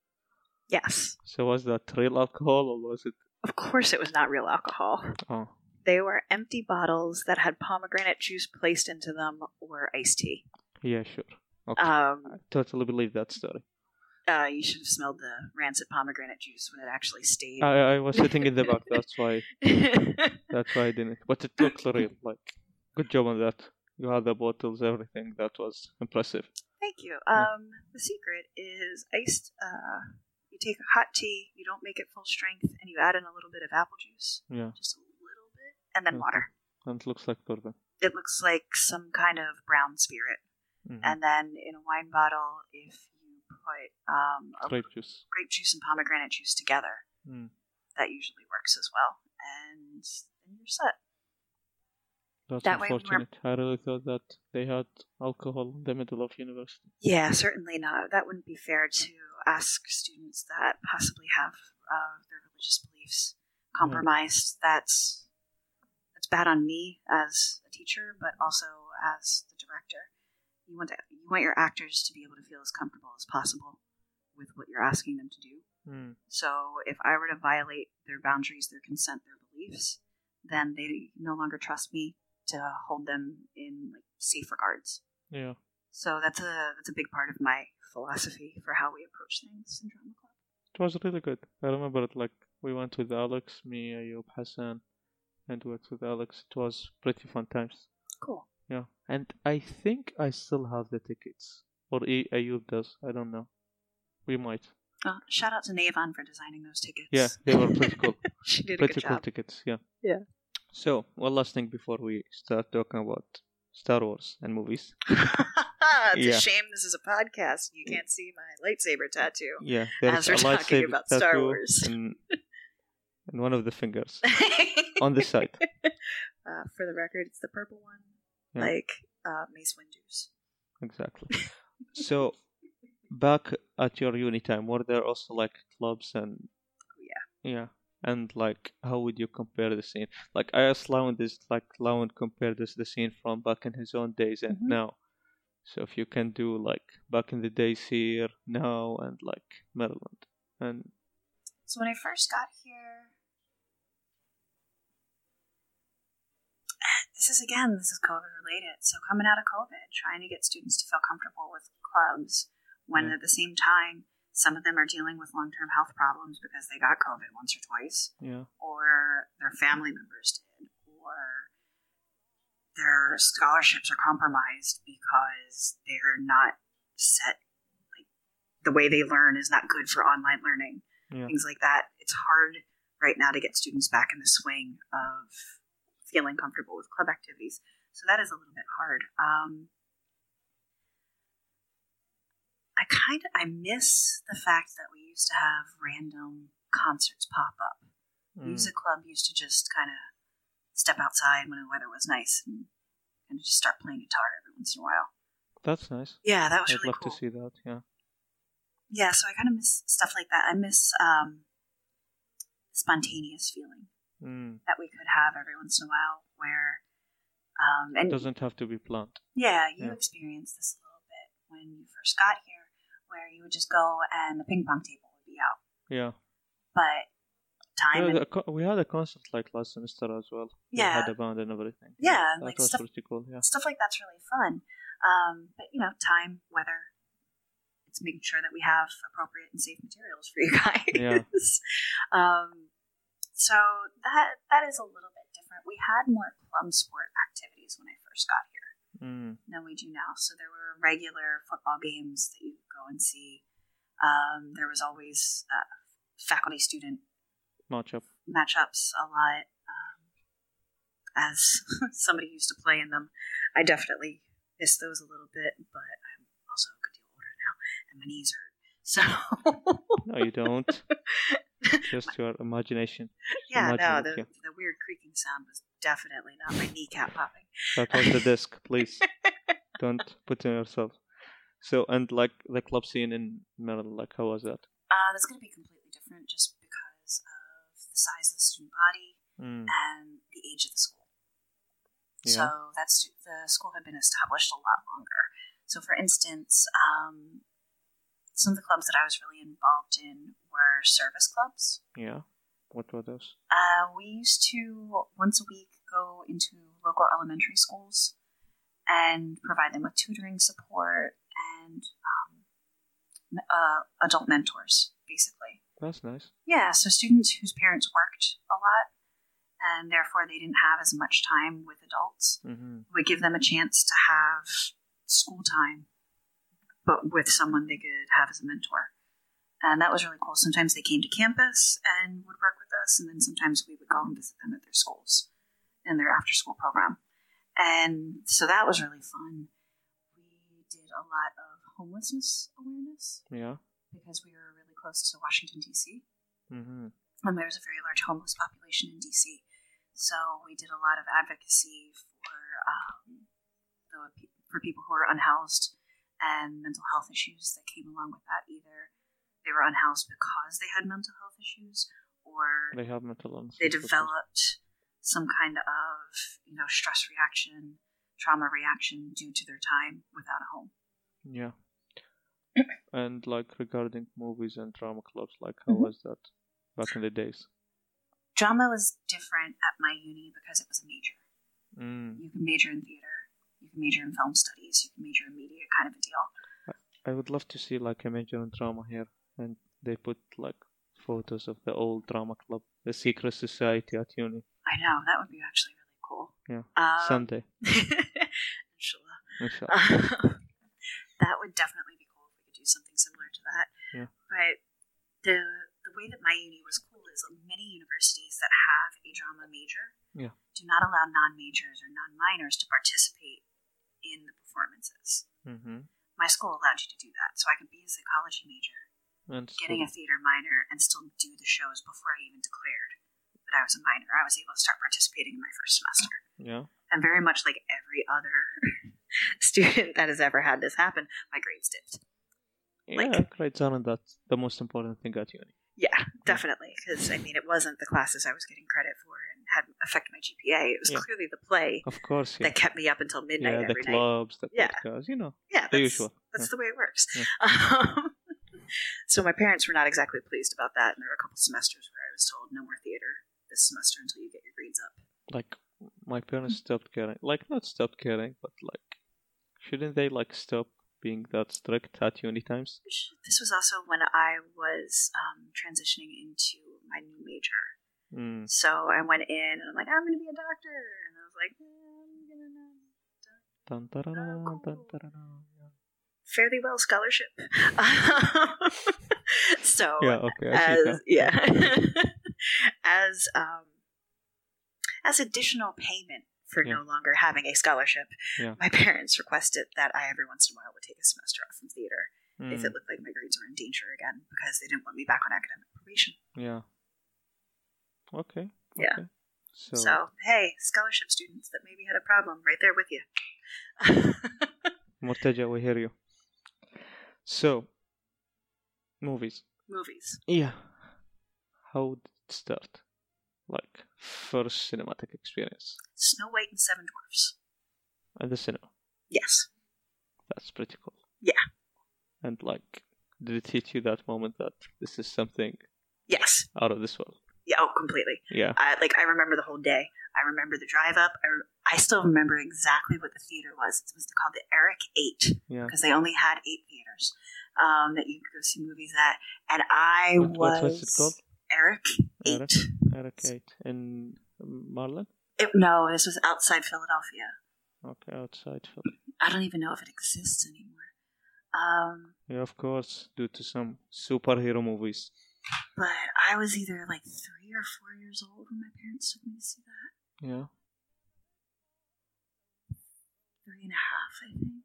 yes So was that real alcohol or was it? of course it was not real alcohol Oh, they were empty bottles that had pomegranate juice placed into them or iced tea yeah, sure. Okay. um, I totally believe that story. Uh, you should have smelled the rancid pomegranate juice when it actually stayed. I, I was sitting in the back. That's why. That's why I didn't. But it looked real. Like, good job on that. You had the bottles, everything. That was impressive. Thank you. Um, the secret is iced. Uh, you take a hot tea, you don't make it full strength, and you add in a little bit of apple juice, Yeah, just a little bit, and then water. and it looks like bourbon. It looks like some kind of brown spirit. Mhm. And then in a wine bottle, if you put um, Grape juice. grape juice and pomegranate juice together, Mm. that usually works as well. And then you're set. That's That unfortunate. I really thought that they had alcohol in the middle of university. Yeah, certainly not. That wouldn't be fair to ask students that possibly have uh, their religious beliefs compromised. That's that's bad on me as a teacher, but also as the director. You want to, you want your actors to be able to feel as comfortable as possible with what you're asking them to do. Mm. So if I were to violate their boundaries, their consent, their beliefs, then they no longer trust me to hold them in like safe regards. Yeah. So that's a that's a big part of my philosophy for how we approach things in drama club. It was really good. I remember it like we went with Alex, me, Ayub, Hassan, and worked with Alex. It was pretty fun times. Cool. Yeah. And I think I still have the tickets. Or A- Ayub does. I don't know. We might. Uh, shout out to Navon for designing those tickets. Yeah, they were pretty cool. she did a pretty good cool job. tickets, yeah. Yeah. So, one last thing before we start talking about Star Wars and movies. it's Yeah. a shame this is a podcast. You can't see my lightsaber tattoo. Yeah, As we're a talking lightsaber about Star Wars. And, in one of the fingers on the side. uh, for the record, it's the purple one, Yeah. like uh, Mace Windu's. Exactly. So, back at your uni time, were there also like clubs and Yeah. yeah, and like how would you compare the scene? Like I asked Lowen this, like Lowen compared this the scene from back in his own days and Mhm. now. So if you can do like back in the days here, now, and like Maryland, and So when I first got here, this is again, this is COVID related. So coming out of COVID, trying to get students to feel comfortable with clubs when Yeah. at the same time, some of them are dealing with long term health problems because they got COVID once or twice, yeah, or their family members did, or their scholarships are compromised because they're not set. Like the way they learn is not good for online learning yeah, things like that. It's hard right now to get students back in the swing of feeling comfortable with club activities. So that is a little bit hard. Um, I kind of I miss the fact that we used to have random concerts pop up. mm, Music club used to just kind of step outside when the weather was nice and kind of just start playing guitar every once in a while. that's nice. Yeah, that was I'd really love cool. to see that. Yeah, Yeah, so I kind of miss stuff like that. I miss um, spontaneous feeling. mm. that we could have every once in a while where um it and doesn't have to be planned. yeah you yeah. experienced this a little bit when you first got here where you would just go and the ping pong table would be out Yeah. but time and, the co- we had a concert like last semester as well. Yeah. We had a band and everything. Yeah, that like was stuff- pretty cool. Yeah, stuff like that's really fun um but you know time weather it's making sure that we have appropriate and safe materials for you guys Yeah. um so that that is a little bit different we had more club sport activities when i first got here mm. than we do now. So there were regular football games that you go and see. Um, there was always uh, faculty student matchup. matchups a lot. Um, as somebody used to play in them, I definitely miss those a little bit, but I'm also a good deal older now, and my knees hurt. So No, you don't. Just your imagination. yeah, Imagine no, the, the weird creaking sound was definitely not my kneecap popping. That was the disc. Please don't put in yourself. So and like the club scene in Maryland, like how was that? Uh, that's going to be completely different just because of the size of the student body Mm. and the age of the school. Yeah. So that's the school had been established a lot longer. So, for instance, um, some of the clubs that I was really involved in were service clubs. Yeah. What were those? Uh, we used to once a week go into local elementary schools and provide them with tutoring support and um, uh, adult mentors, basically. That's nice. Yeah, so students whose parents worked a lot and therefore they didn't have as much time with adults Mm-hmm. would give them a chance to have school time, but with someone they could have as a mentor. And that was really cool. Sometimes they came to campus and would work with us, and then sometimes we would go and visit them at their schools in their after school program. And so that was really fun. We did a lot of homelessness awareness Yeah. because we were really close to Washington, D.C Mm-hmm. and there's a very large homeless population in DC. So we did a lot of advocacy for um, the, for people who are unhoused and mental health issues that came along with that. Either they were unhoused because they had mental health issues, or They have mental illness. they developed some kind of you know stress reaction, trauma reaction due to their time without a home. Yeah. and like regarding movies and drama clubs, like how Mhm. was that back in the days? Drama was different at my uni because it was a major. Mm. You can major in theater, you can major in film studies, you can major in media, kind of a deal. I would love to see like a major in drama here, and they put like photos of the old drama club, the secret society at uni. I know that would be actually really cool. Yeah. Um, Someday, inshallah. inshallah. that would definitely be cool if we could do something similar to that. Yeah. But the the way that my uni was cool is many universities that have a drama major Yeah. do not allow non majors or non minors to participate in the performances. Mm-hmm. My school allowed you to do that, so I could be a psychology major, And getting a theater minor, and still do the shows before I even declared that I was a minor. I was able to start participating in my first semester. yeah, And very much like every other student that has ever had this happen, my grades dipped. yeah, Like- grades aren't that the most important thing at uni. Yeah, definitely. Because I mean, it wasn't the classes I was getting credit for and had affected my GPA. It was Yeah. clearly the play Of course, yeah, that kept me up until midnight yeah, the night. clubs, the Yeah. podcasts, you know, Yeah, the that's, usual. That's Yeah. the way it works. Um, so my parents were not exactly pleased about that, and there were a couple semesters where I was told no more theater this semester until you get your grades up. Like my parents stopped caring, like not stopped caring, but like shouldn't they like stop being that strict at uni times? This was also when I was um, transitioning into my new major. Mm. So I went in and I'm like, I'm going to be a doctor. And I was like, "Eh, I'm going to Dun, tarara, Oh, cool. tarara, yeah. fairly well scholarship. so Yeah, okay, as yeah, as um, as additional payment for Yeah. no longer having a scholarship, Yeah. my parents requested that I every once in a while would take a semester off from theater that. if Mm, it looked like my grades were in danger again because they didn't want me back on academic probation. yeah. Okay. Yeah. okay. So, So hey, scholarship students that maybe had a problem, right there with you. Morteja, we hear you. So, movies. Movies. Yeah. How start? Like, first cinematic experience Snow White and Seven Dwarfs. at the cinema. Yes. That's pretty cool. Yeah. And, like, did it teach you that moment that this is something Yes. out of this world? Yeah. Oh, completely. Yeah. I, like I remember the whole day. I remember the drive up. I, re- I still remember exactly what the theater was. It was called the Eric Eight Yeah. because they only had eight theaters um, that you could go see movies at. And I What, was what was it called? Eric Eight. Eric? Eric 8 in Maryland? It, no, this was outside Philadelphia. Okay, outside Philly. I don't even know if it exists anymore. Um, Yeah, of course, due to some superhero movies. but I was either like three or four years old when my parents took me to see that. Yeah. three and a half, I think.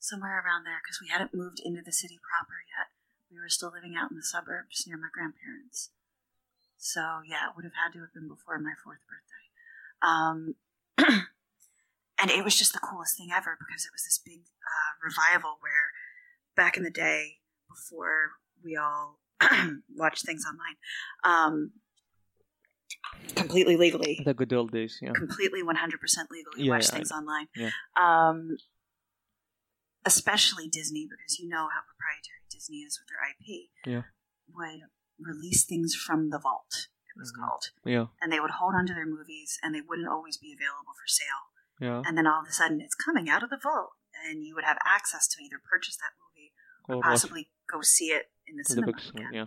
Somewhere around there, because we hadn't moved into the city proper yet. We were still living out in the suburbs near my grandparents. So, yeah, it would have had to have been before my fourth birthday. Um, and it was just the coolest thing ever because it was this big uh, revival where back in the day, before we all watched things online, um, completely legally, The good old days, yeah. completely 100% legally Yeah, watch yeah, I things online. Yeah. Um, especially Disney, because you know how proprietary Disney is with their IP. Yeah. Would release things from the vault, it was Mhm. called. Yeah, And they would hold onto their movies and they wouldn't always be available for sale. yeah. And then all of a sudden it's coming out of the vault and you would have access to either purchase that movie Or watch possibly go see it in the cinema again. yeah.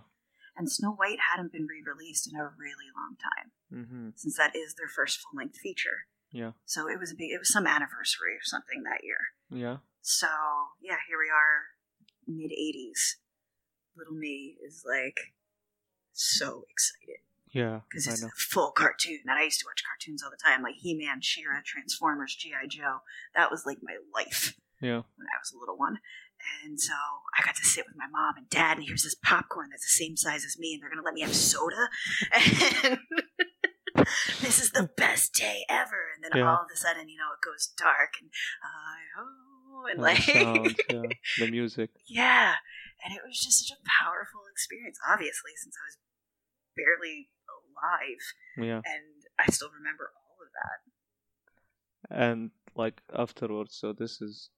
And Snow White hadn't been re-released in a really long time, Mm-hmm. since that is their first full-length feature. Yeah. So it was a big, it was some anniversary or something that year. Yeah. So yeah, here we are, mid '80s. Little me is like so excited Yeah. because it's a full cartoon, and I used to watch cartoons all the time, like He-Man, She-Ra, Transformers, GI Joe. That was like my life Yeah. when I was a little one. And so I got to sit with my mom and dad, and here's this popcorn that's the same size as me, and they're gonna let me have soda. And this is the best day ever. And then Yeah. all of a sudden, you know, it goes dark, and I oh, and And the like sounds, yeah. The music. yeah, and it was just such a powerful experience. Obviously, since I was barely alive, Yeah. and I still remember all of that. And like afterwards, so this is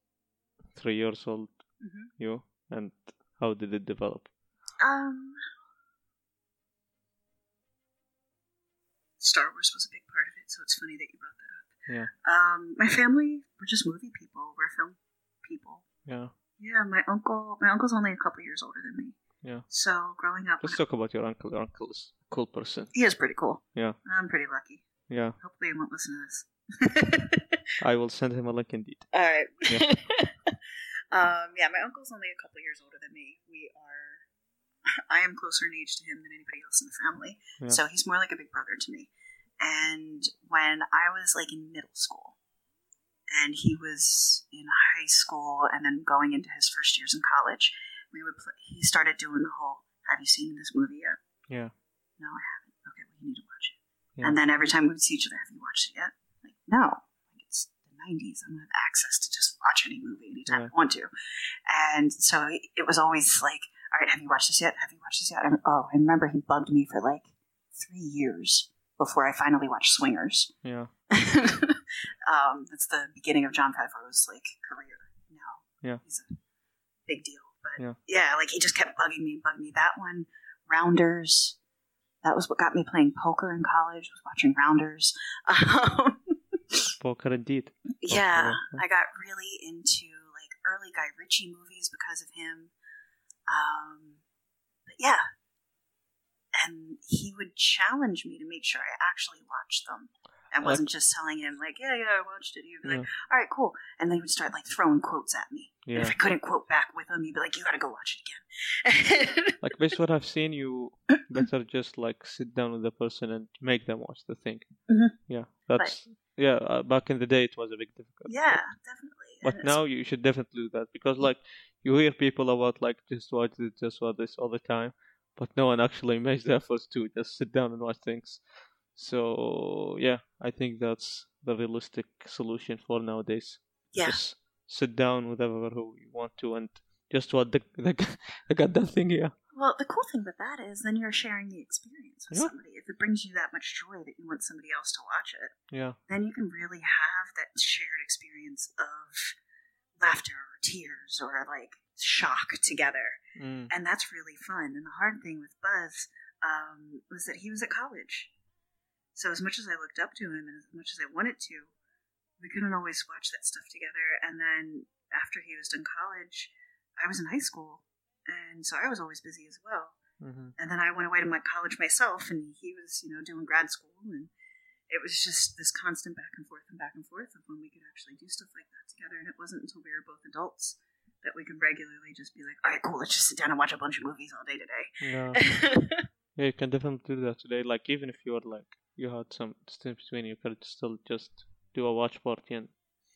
three years old, Mhm. you, and how did it develop? Um, Star Wars was a big part of it, so it's funny that you brought that up. Yeah. Um, my family were just movie people. We're film people. Yeah. Yeah, my uncle. My uncle's only a couple years older than me. Yeah. So growing up, Let's talk about your uncle. Your uncle is a cool person. he is pretty cool. Yeah. I'm pretty lucky. Yeah. Hopefully, he won't listen to this. I will send him a link indeed. All right. Yeah. um, yeah, my uncle's only a couple years older than me. We are. I am closer in age to him than anybody else in the family, Yeah. so he's more like a big brother to me. And when I was like in middle school, and he was in high school, and then going into his first years in college, we would. Play, he started doing the whole. Have you seen this movie yet? Yeah. No, I haven't. Okay, well, you need to watch it. Yeah. And then every time we would see each other, have you watched it yet? Like, no. Like, it's the 90s. I don't have access to just watch any movie anytime Yeah. I want to. And so it was always like, all right, have you watched this yet? Have you watched this yet? And, oh, I remember he bugged me for like three years before I finally watched Swingers. Yeah. um, that's the beginning of Jon Favreau's like career. Now, Yeah. he's a big deal. But Yeah. yeah. like he just kept bugging me, and bugging me. That one, Rounders. That was what got me playing poker in college. Was watching Rounders. Um, Poker indeed. yeah, I got really into like early Guy Ritchie movies because of him. Um, but yeah, and he would challenge me to make sure I actually watched them. and Like- wasn't just telling him like, yeah, yeah, I watched it. He'd be like, all right, cool, and then he would start like throwing quotes at me. And if I couldn't quote back with him, he'd be like, you got to go watch it again. Like based what I've seen, you better just like sit down with the person and make them watch the thing. Mhm. Yeah, that's yeah. Uh, back in the day, it was a bit difficult. yeah, definitely. But And now you should definitely do that because like you hear people about like just watch this, just watch this all the time, but no one actually makes the effort to just sit down and watch things. So yeah, I think that's the realistic solution for nowadays. yeah, Just sit down with whoever who you want to and just watch the the, the goddamn thing here. Well, the cool thing with that is then you're sharing the experience with Yeah. somebody. If it brings you that much joy that you want somebody else to watch it, Yeah, then you can really have that shared experience of laughter or tears or like shock together. mm. And that's really fun. And the hard thing with Buzz um, was that he was at college. So as much as I looked up to him and as much as I wanted to, we couldn't always watch that stuff together. And then after he was done college, I was in high school. And so I was always busy as well. Mm-hmm. And then I went away to my college myself, and he was, you know, doing grad school, and it was just this constant back and forth and back and forth of when we could actually do stuff like that together. And it wasn't until we were both adults that we could regularly just be like, "All right, cool, let's just sit down and watch a bunch of movies all day today." yeah. Yeah, you can definitely do that today. Like even if you were like you had some distance between you, could still just do a watch party and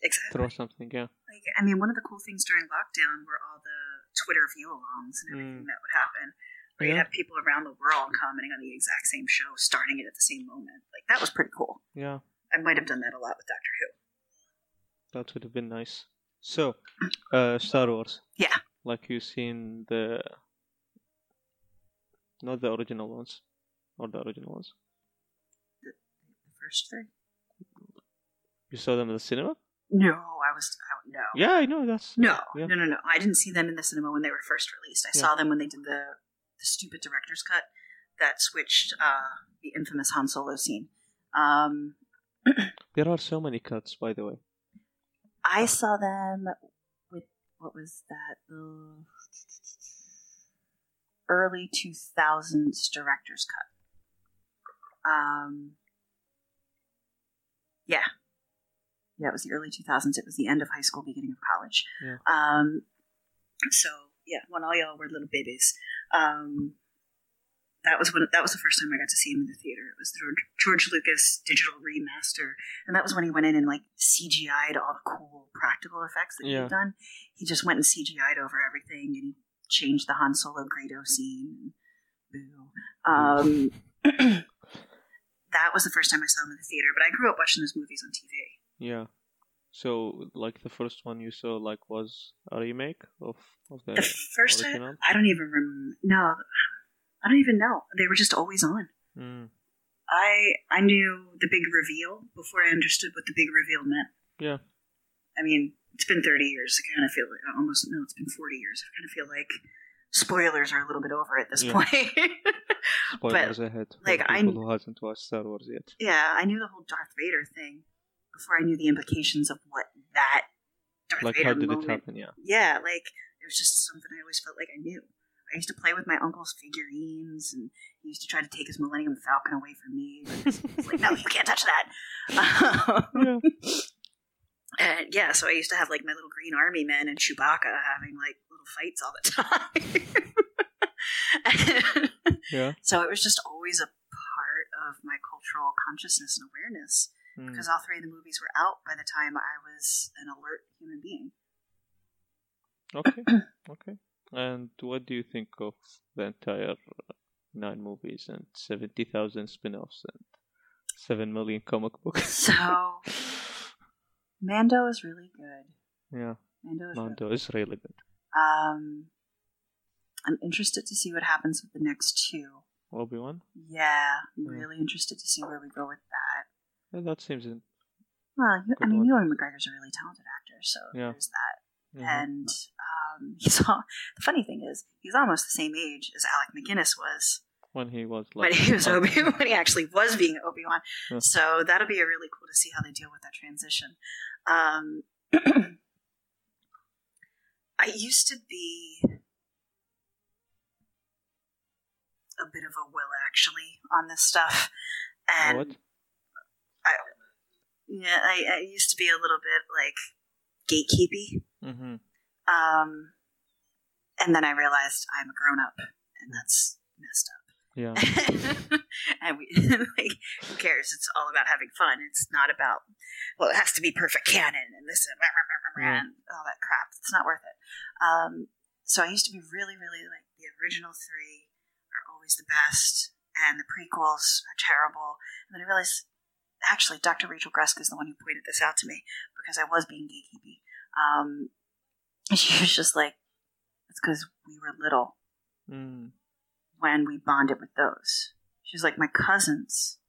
exactly. throw something. Yeah, Like, I mean, one of the cool things during lockdown were all the Twitter view-alongs and everything that would happen. Where you'd Mm. Have people around the world commenting on the exact same show, starting it at the same moment. Like that was pretty cool. yeah, I might have done that a lot with Doctor Who. that would have been nice. So, uh, Star Wars. Yeah. Like you've seen the, not the original ones, or the original ones. The first three. You saw them in the cinema? No, I was I, no. Yeah, I know. That's No, Yeah. no, no, no. I didn't see them in the cinema when they were first released. I Yeah. saw them when they did the the stupid director's cut that switched uh, the infamous Han Solo scene. Um, There are so many cuts, by the way. I saw them with what was that? The early 2000s director's cut. Um, yeah. Yeah, it was the early 2000s. It was the end of high school, beginning of college. Yeah. Um, so, yeah, when all y'all were little babies. Um, that was when that was the first time I got to see him in the theater. It was the George, George Lucas digital remaster, and that was when he went in and like CGI'd all the cool practical effects that Yeah. he'd done. He just went and CGI'd over everything, and he changed the Han Solo Greedo scene. Boo. Um, that was the first time I saw him in the theater. But I grew up watching those movies on TV. Yeah. So, like the first one you saw, like, was a remake of of the The first time. I don't even remember. No, I don't even know. They were just always on. Mm. I I knew the big reveal before I understood what the big reveal meant. Yeah. I mean, it's been 30 years. I kind of feel like almost no, it's been 40 years. I kind of feel like spoilers are a little bit over at this Yeah. point. Spoilers ahead. for like, I- who hasn't watched Star Wars yet. yeah, I knew the whole Darth Vader thing before I knew the implications of what that Darth Like, Vader how did moment. it happen? Yeah. Yeah, like it was just something I always felt like I knew. I used to play with my uncle's figurines, and he used to try to take his Millennium Falcon away from me. But like, no, you can't touch that. yeah. And yeah, so I used to have like my little green army men and Chewbacca having like little fights all the time. Yeah. so it was just always a part of my cultural consciousness and awareness Mm. because all three of the movies were out by the time I was an alert human being. Okay. okay. And what do you think of the entire uh, nine movies and seventy thousand spin-offs and seven million comic books? So Mando is really good. yeah. Mando is really Mando is really good. Um, I'm interested to see what happens with the next two. Obi Wan. Yeah, I'm Yeah. really interested to see where we go with that. Yeah, that seems. In, Well, you, I mean, one. Ewan McGregor's a really talented actor, so Yeah. there's that. Mhm. And um, he's all, the funny thing is, he's almost the same age as Alec Guinness was when he was when he was Obi when he actually was being Obi Wan. Yeah. So that'll be a really cool to see how they deal with that transition. Um, I used to be a bit of a will actually on this stuff, and what? yeah, I, I used to be a little bit like gatekeepy. Mm-hmm. Um, and then I realized I'm a grown up, and that's messed up. Yeah. and we like who cares? It's all about having fun. It's not about well it has to be perfect canon and this and, rah, rah, rah, and all that crap. It's not worth it. Um, so i used to be really really like the original three are always the best and the prequels are terrible. And then i realized actually dr rachel gresk is the one who pointed this out to me because i was being gatekeepy um, she was just like it's because we were little Mm. when we bonded with those. She's like, my cousins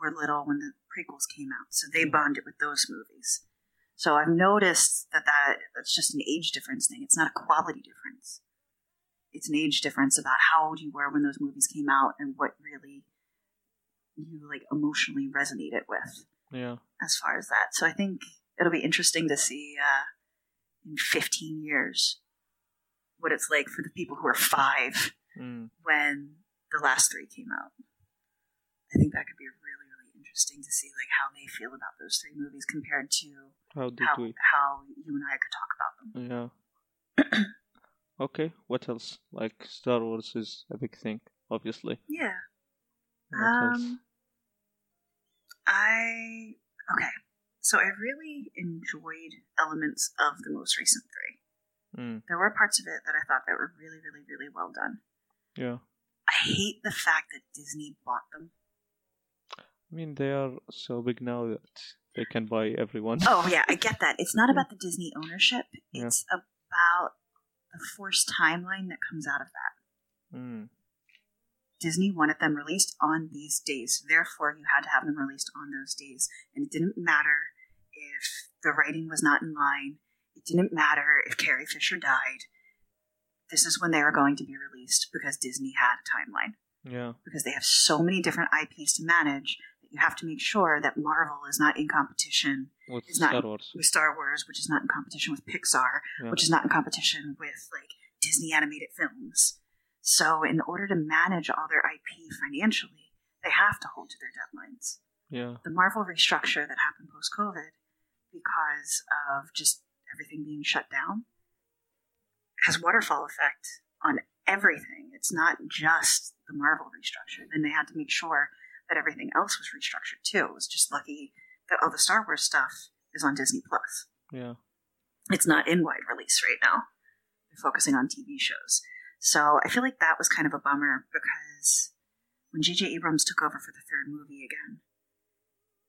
were little when the prequels came out, so they bonded with those movies. So I've noticed that, that that's just an age difference thing. It's not a quality difference. It's an age difference about how old you were when those movies came out and what really you like emotionally resonated with Yeah. as far as that. So I think it'll be interesting to see uh, in 15 years what it's like for the people who are five Mm. when the last three came out. I think that could be really, really interesting to see like how they feel about those three movies compared to How did how, we? how you and I could talk about them. Yeah. okay. What else? Like Star Wars is a big thing, obviously. Yeah. What else? Um, I okay. So I really enjoyed elements of the most recent three. Mm. There were parts of it that I thought that were really, really, really well done. Yeah. I hate the fact that Disney bought them. I mean, they are so big now that they can buy everyone. Oh yeah, I get that. It's not about the Disney ownership. Yeah. It's about the forced timeline that comes out of that. Mm. Disney wanted them released on these days. Therefore, you had to have them released on those days. And it didn't matter if the writing was not in line. It didn't matter if Carrie Fisher died. This is when they were going to be released because Disney had a timeline. Yeah. Because they have so many different IPs to manage that you have to make sure that Marvel is not in competition With It's not- Star Wars. with Star Wars, which is not in competition with Pixar, Yeah. which is not in competition with like Disney animated films. So, in order to manage all their IP financially, they have to hold to their deadlines. Yeah. The Marvel restructure that happened post COVID, because of just everything being shut down, has waterfall effect on everything. It's not just the Marvel restructure. Then they had to make sure that everything else was restructured too. It was just lucky that all the Star Wars stuff is on Disney Plus Yeah. it's not in wide release right now. They're focusing on TV shows. So I feel like that was kind of a bummer because when J.J. Abrams took over for the third movie again,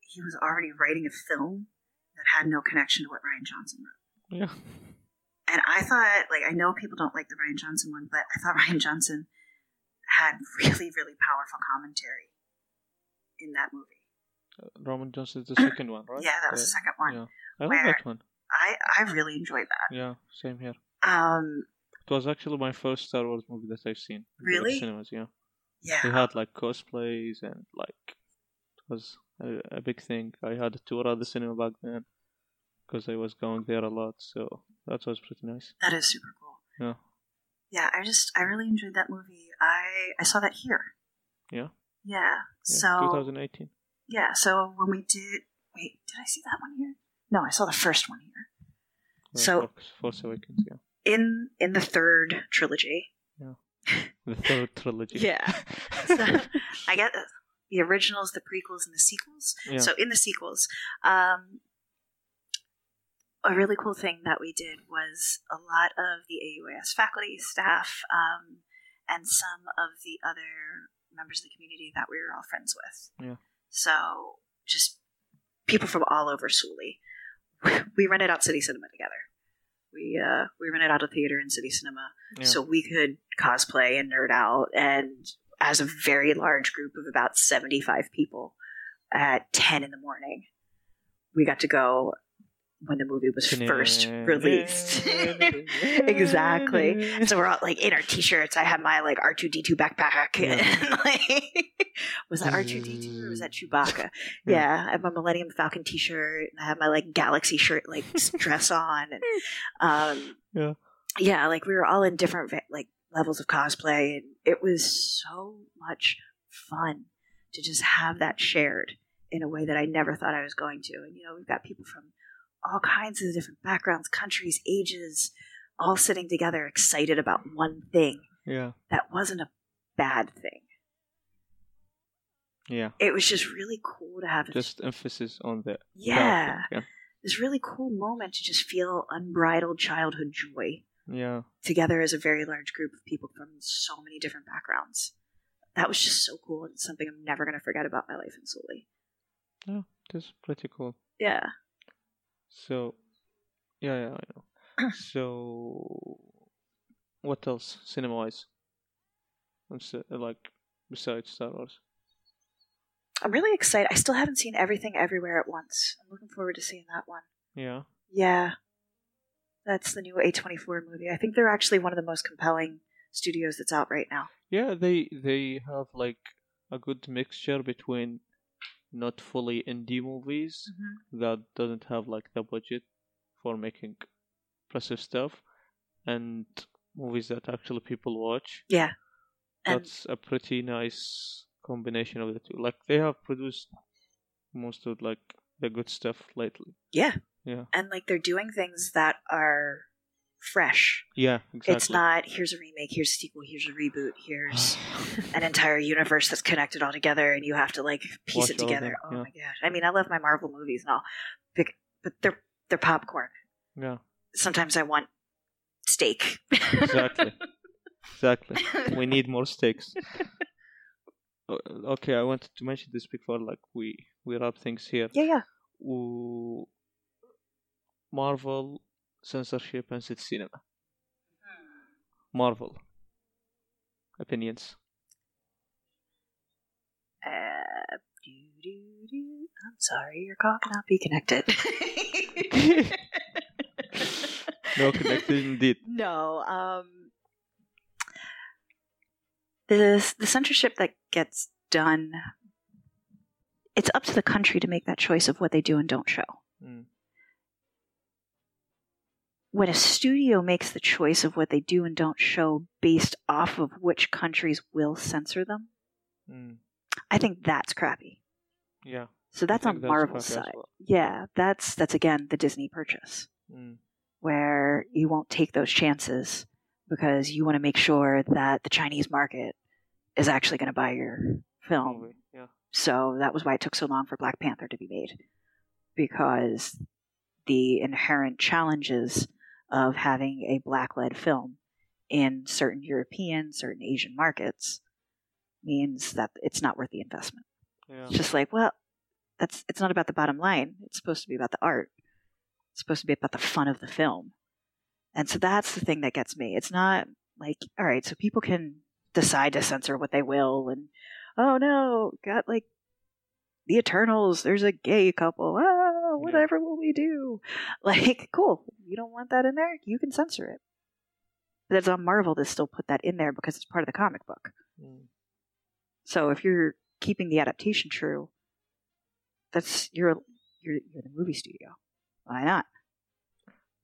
he was already writing a film that had no connection to what Rian Johnson wrote. Yeah. And I thought, like, I know people don't like the Rian Johnson one, but I thought Rian Johnson had really, really powerful commentary in that movie. Roman is the second one, right? Yeah, that was the second one. Yeah. I like that one. I, I really enjoyed that. Yeah, same here. Um, It was actually my first Star Wars movie that I've seen. Really? Cinemas, yeah. yeah. We had like cosplays and like it was a, a big thing. I had a tour at the cinema back then because I was going there a lot, so that was pretty nice. That is super cool. Yeah. Yeah, I just I really enjoyed that movie. I I saw that here. Yeah? Yeah. Yeah, So 2018. yeah, so when we did wait, did I see that one here? No, I saw the first one here. Uh, So- Force Awakens, yeah. In in the third trilogy. The third trilogy. Yeah. So I get the originals, the prequels, and the sequels. yeah. So in the sequels, um, a really cool thing that we did was a lot of the AUIS faculty, staff, um, and some of the other members of the community that we were all friends with. Yeah. So just people from all over Sully. We rented out City Cinema together. We uh, we rented out a theater in City Cinema yeah. so we could cosplay and nerd out and as a very large group of about 75 people at 10 in the morning we got to go when the movie was first released. Exactly. So we're all like in our t-shirts. I had my like r2d2 backpack Yeah. and like was that r2d2 or was that chewbacca? Yeah, i have my millennium falcon t-shirt. And i have my like galaxy shirt like dress on and um Yeah. yeah like we were all in different like levels of cosplay and it was so much fun to just have that shared in a way that i never thought i was going to. And you know we've got people from all kinds of different backgrounds countries ages all sitting together excited about one thing yeah. that wasn't a bad thing Yeah. it was just really cool to have Just emphasis on that. yeah Yeah. this really cool moment to just feel unbridled childhood joy Yeah. together as a very large group of people from so many different backgrounds. That was just so cool and something I'm never going to forget about my life in Sully. Yeah, that's pretty cool. Yeah. So, yeah, yeah, I know. so, what else, cinema wise? Like, besides Star Wars? I'm really excited. I still haven't seen everything everywhere at once. I'm looking forward to seeing that one. Yeah. Yeah. That's the new A24 movie. I think they're actually one of the most compelling studios that's out right now. Yeah, they they have like a good mixture between not fully indie movies mm-hmm. that doesn't have like the budget for making impressive stuff and movies that actually people watch. Yeah. And That's a pretty nice combination of the two. Like they have produced most of like the good stuff lately. yeah. Yeah. And like they're doing things that are fresh. Yeah, exactly. It's not here's a remake, here's a sequel, here's a reboot, here's an entire universe that's connected all together and you have to like piece Watch it together. them, Oh yeah. my gosh! I mean, I love my Marvel movies and all. But, but they're they're popcorn. yeah, Sometimes I want steak. exactly. exactly. We need more stakes. O- Okay, I wanted to mention this before like we we wrap things here. yeah, yeah. Ooh, Marvel censorship and cinema. Marvel opinions. Uh, doo-doo-doo. I'm sorry, your call cannot be connected. no connected indeed. No, um, the the censorship that gets done it's up to the country to make that choice of what they do and don't show. Mm. When a studio makes the choice of what they do and don't show based off of which countries will censor them, Mm. I think that's crappy. Yeah. So that's on that's Marvel's side. well. Yeah, that's that's again the Disney purchase Mm. where you won't take those chances because you want to make sure that the Chinese market is actually going to buy your film. Movie. Yeah. So that was why it took so long for Black Panther to be made because the inherent challenges of having a black led film in certain European, certain Asian markets means that it's not worth the investment. Yeah. It's just like, well, that's it's not about the bottom line. It's supposed to be about the art. It's supposed to be about the fun of the film. And so that's the thing that gets me. It's not like, all right, so people can decide to censor what they will and oh no, got like the Eternals, there's a gay couple. Oh, whatever will we do? Like, cool. You don't want that in there? You can censor it. But it's on Marvel to still put that in there because it's part of the comic book. Mm. So if you're keeping the adaptation true, that's you're you're you're the movie studio. Why not?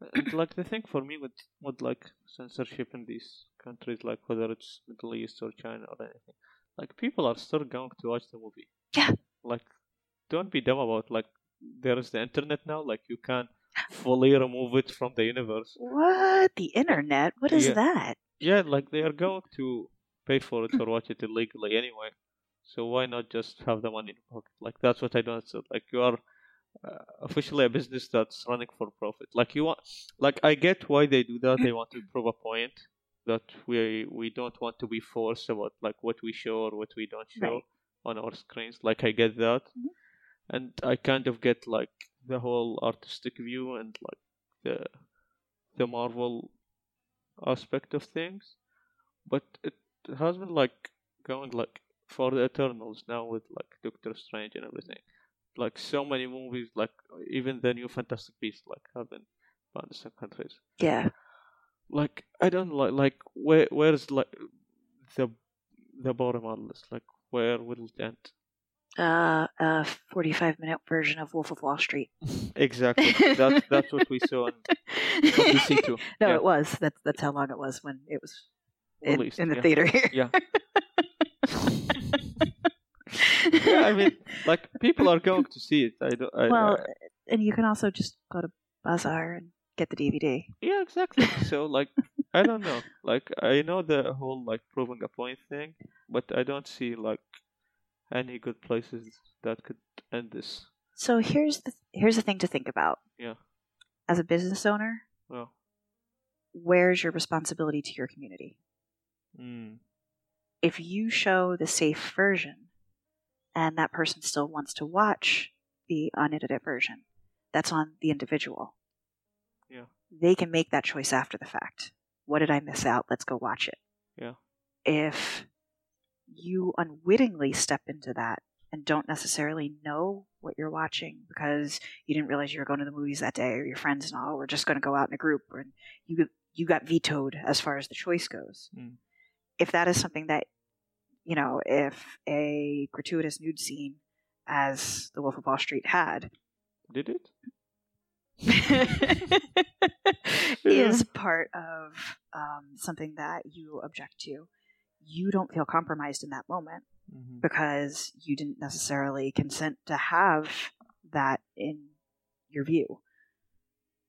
Like the thing for me with with like censorship in these countries, like whether it's Middle East or China or anything, like people are still going to watch the movie. Yeah. Like, don't be dumb about like there is the internet now. Like you can fully remove it from the universe. What the internet? What is Yeah. that? Yeah, like they are going to pay for it or watch it illegally anyway. So why not just have the money in your pocket? Like that's what I don't understand. Like you are uh, officially a business that's running for profit. Like you want, like I get why they do that. They want to prove a point that we we don't want to be forced about like what we show or what we don't show Right. on our screens. Like I get that, Mhm. and I kind of get like the whole artistic view and like the the Marvel aspect of things, but it has been like going like for the Eternals now with like Doctor Strange and everything. Like so many movies, like even the new Fantastic Beasts, like have been banned in some countries. Yeah. Like I don't like like where where's like the the bottom on the list? Like where will it end? Uh, a forty-five minute version of Wolf of Wall Street. Exactly. that's that's what we saw in BBC too. No, Yeah. it was. That's that's how long it was when it was in, Released, in the yeah. theater here. Yeah. yeah, I mean, like people are going to see it. I don't. I, well, I- and you can also just go to Bazaar and get the DVD. yeah, exactly. So like, I don't know. Like, I know the whole like proving a point thing, but I don't see like any good places that could end this. So here's the here's the thing to think about. Yeah. As a business owner, Well, where's your responsibility to your community? mm, if you show the safe version and that person still wants to watch the unedited version, that's on the individual. Yeah. They can make that choice after the fact. What did I miss out? Let's go watch it. Yeah. If you unwittingly step into that and don't necessarily know what you're watching because you didn't realize you were going to the movies that day or your friends and all were just going to go out in a group and you you got vetoed as far as the choice goes Mm. if that is something that you know if a gratuitous nude scene as the wolf of wall street had did it? is part of um, something that you object to you don't feel compromised in that moment Mm-hmm. because you didn't necessarily consent to have that in your view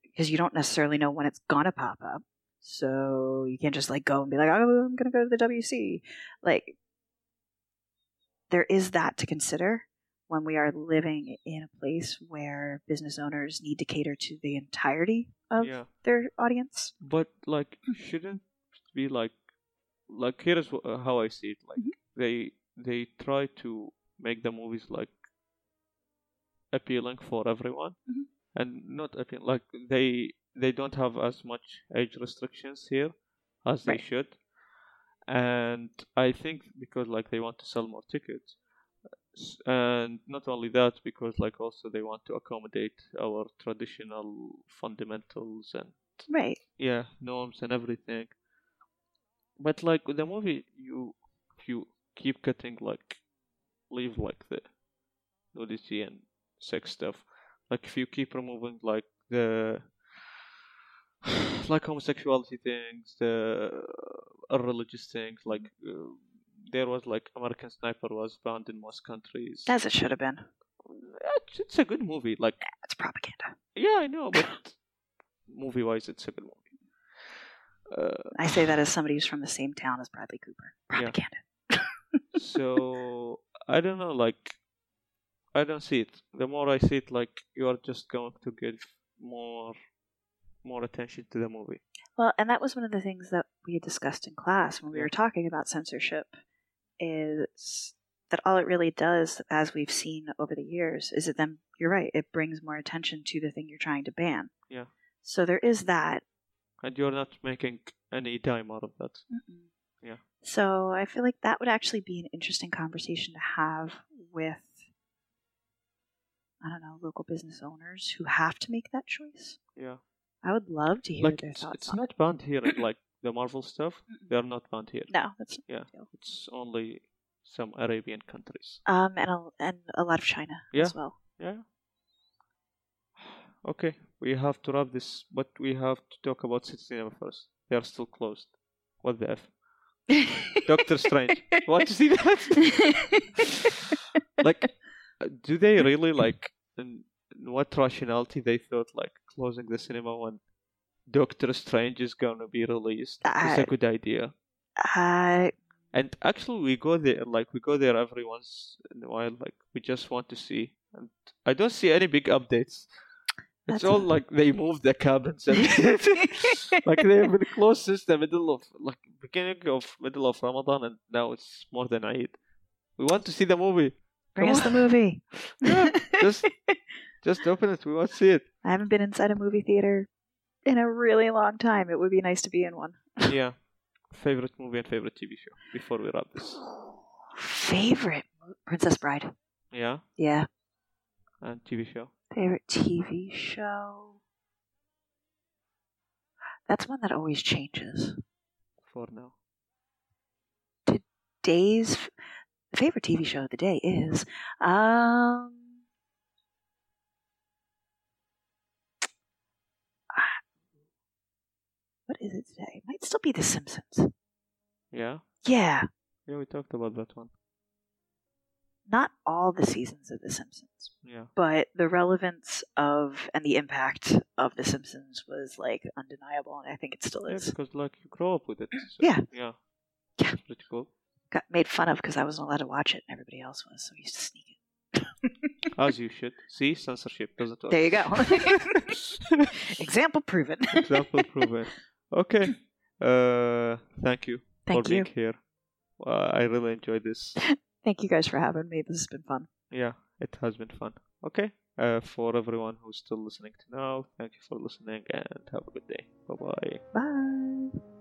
because you don't necessarily know when it's gonna pop up so you can't just like go and be like oh i'm gonna go to the wc like there is that to consider when we are living in a place where business owners need to cater to the entirety of Yeah. their audience But like, shouldn't be like, like here's uh, how I see it. Like they they try to make the movies like appealing for everyone, Mhm. and not appealing. Like they they don't have as much age restrictions here as they should, and I think because like they want to sell more tickets. And not only that, because like also they want to accommodate our traditional fundamentals and right yeah norms and everything but like the movie you you keep cutting like leave like the nudity and sex stuff. Like if you keep removing like the like homosexuality things, the religious things, like uh, there was like American Sniper was banned in most countries. As it should have been. It's- It's a good movie. Like It's propaganda. yeah, I know, but movie wise, it's a good movie. Uh, I say that as somebody who's from the same town as Bradley Cooper. Yeah. Propaganda. so I don't know, like I don't see it. The more I see it, like you are just going to give more more attention to the movie. Well, and that was one of the things that we had discussed in class when we were talking about censorship is that all it really does, as we've seen over the years, is that then you're right, it brings more attention to the thing you're trying to ban. Yeah. So there is that. And you're not making any dime out of that. Mm-mm. Yeah. So I feel like that would actually be an interesting conversation to have with, I don't know, local business owners who have to make that choice. Yeah. I would love to hear Like their it's, thoughts it's not banned here like the Marvel stuff. Mm-mm. They are not banned here. No, that's Yeah. deal. It's only some Arabian countries. um, and a, and a lot of China Yeah. as well. Yeah. Okay, we have to wrap this, but we have to talk about City Cinema first. They are still closed. What the f? Doctor Strange. Want to see that? like, uh, do they really like? In, in what rationality they thought like closing the cinema when Doctor Strange is gonna be released? It's a good idea. I And actually, we go there like we go there every once in a while. Like we just want to see, and I don't see any big updates. It's That's all like they moved the cabins and like they've been closed since the middle of like beginning of middle of Ramadan, and now it's more than Eid. We want to see the movie. bring Come us the movie. Yeah, just just open it. We want to see it. I haven't been inside a movie theater in a really long time. It would be nice to be in one. Yeah. Favorite movie and favorite TV show before we wrap this. Favorite Princess Bride. Yeah, Yeah. and TV show. Favorite TV show. That's one that always changes. For now. Days. Favorite TV show of the day is um. What is it today? It might still be The Simpsons. Yeah. Yeah, Yeah, we talked about that one. Not all the seasons of The Simpsons, Yeah. but the relevance of and the impact of The Simpsons was like undeniable, and I think it still Yeah, is. because like you grow up with it. so- Yeah. Yeah. Yeah. It's pretty cool. Got made fun of because I wasn't allowed to watch it, and everybody else was, so I used to sneak it. As you should. See, censorship doesn't work. There you go. Example proven. Example proven. Okay. Uh, thank you Thank for you. being here. Uh, I really enjoyed this. Thank you guys for having me. This has been fun. Yeah, it has been fun. Okay. Uh, for everyone who's still listening to now, thank you for listening and have a good day. Bye bye. Bye.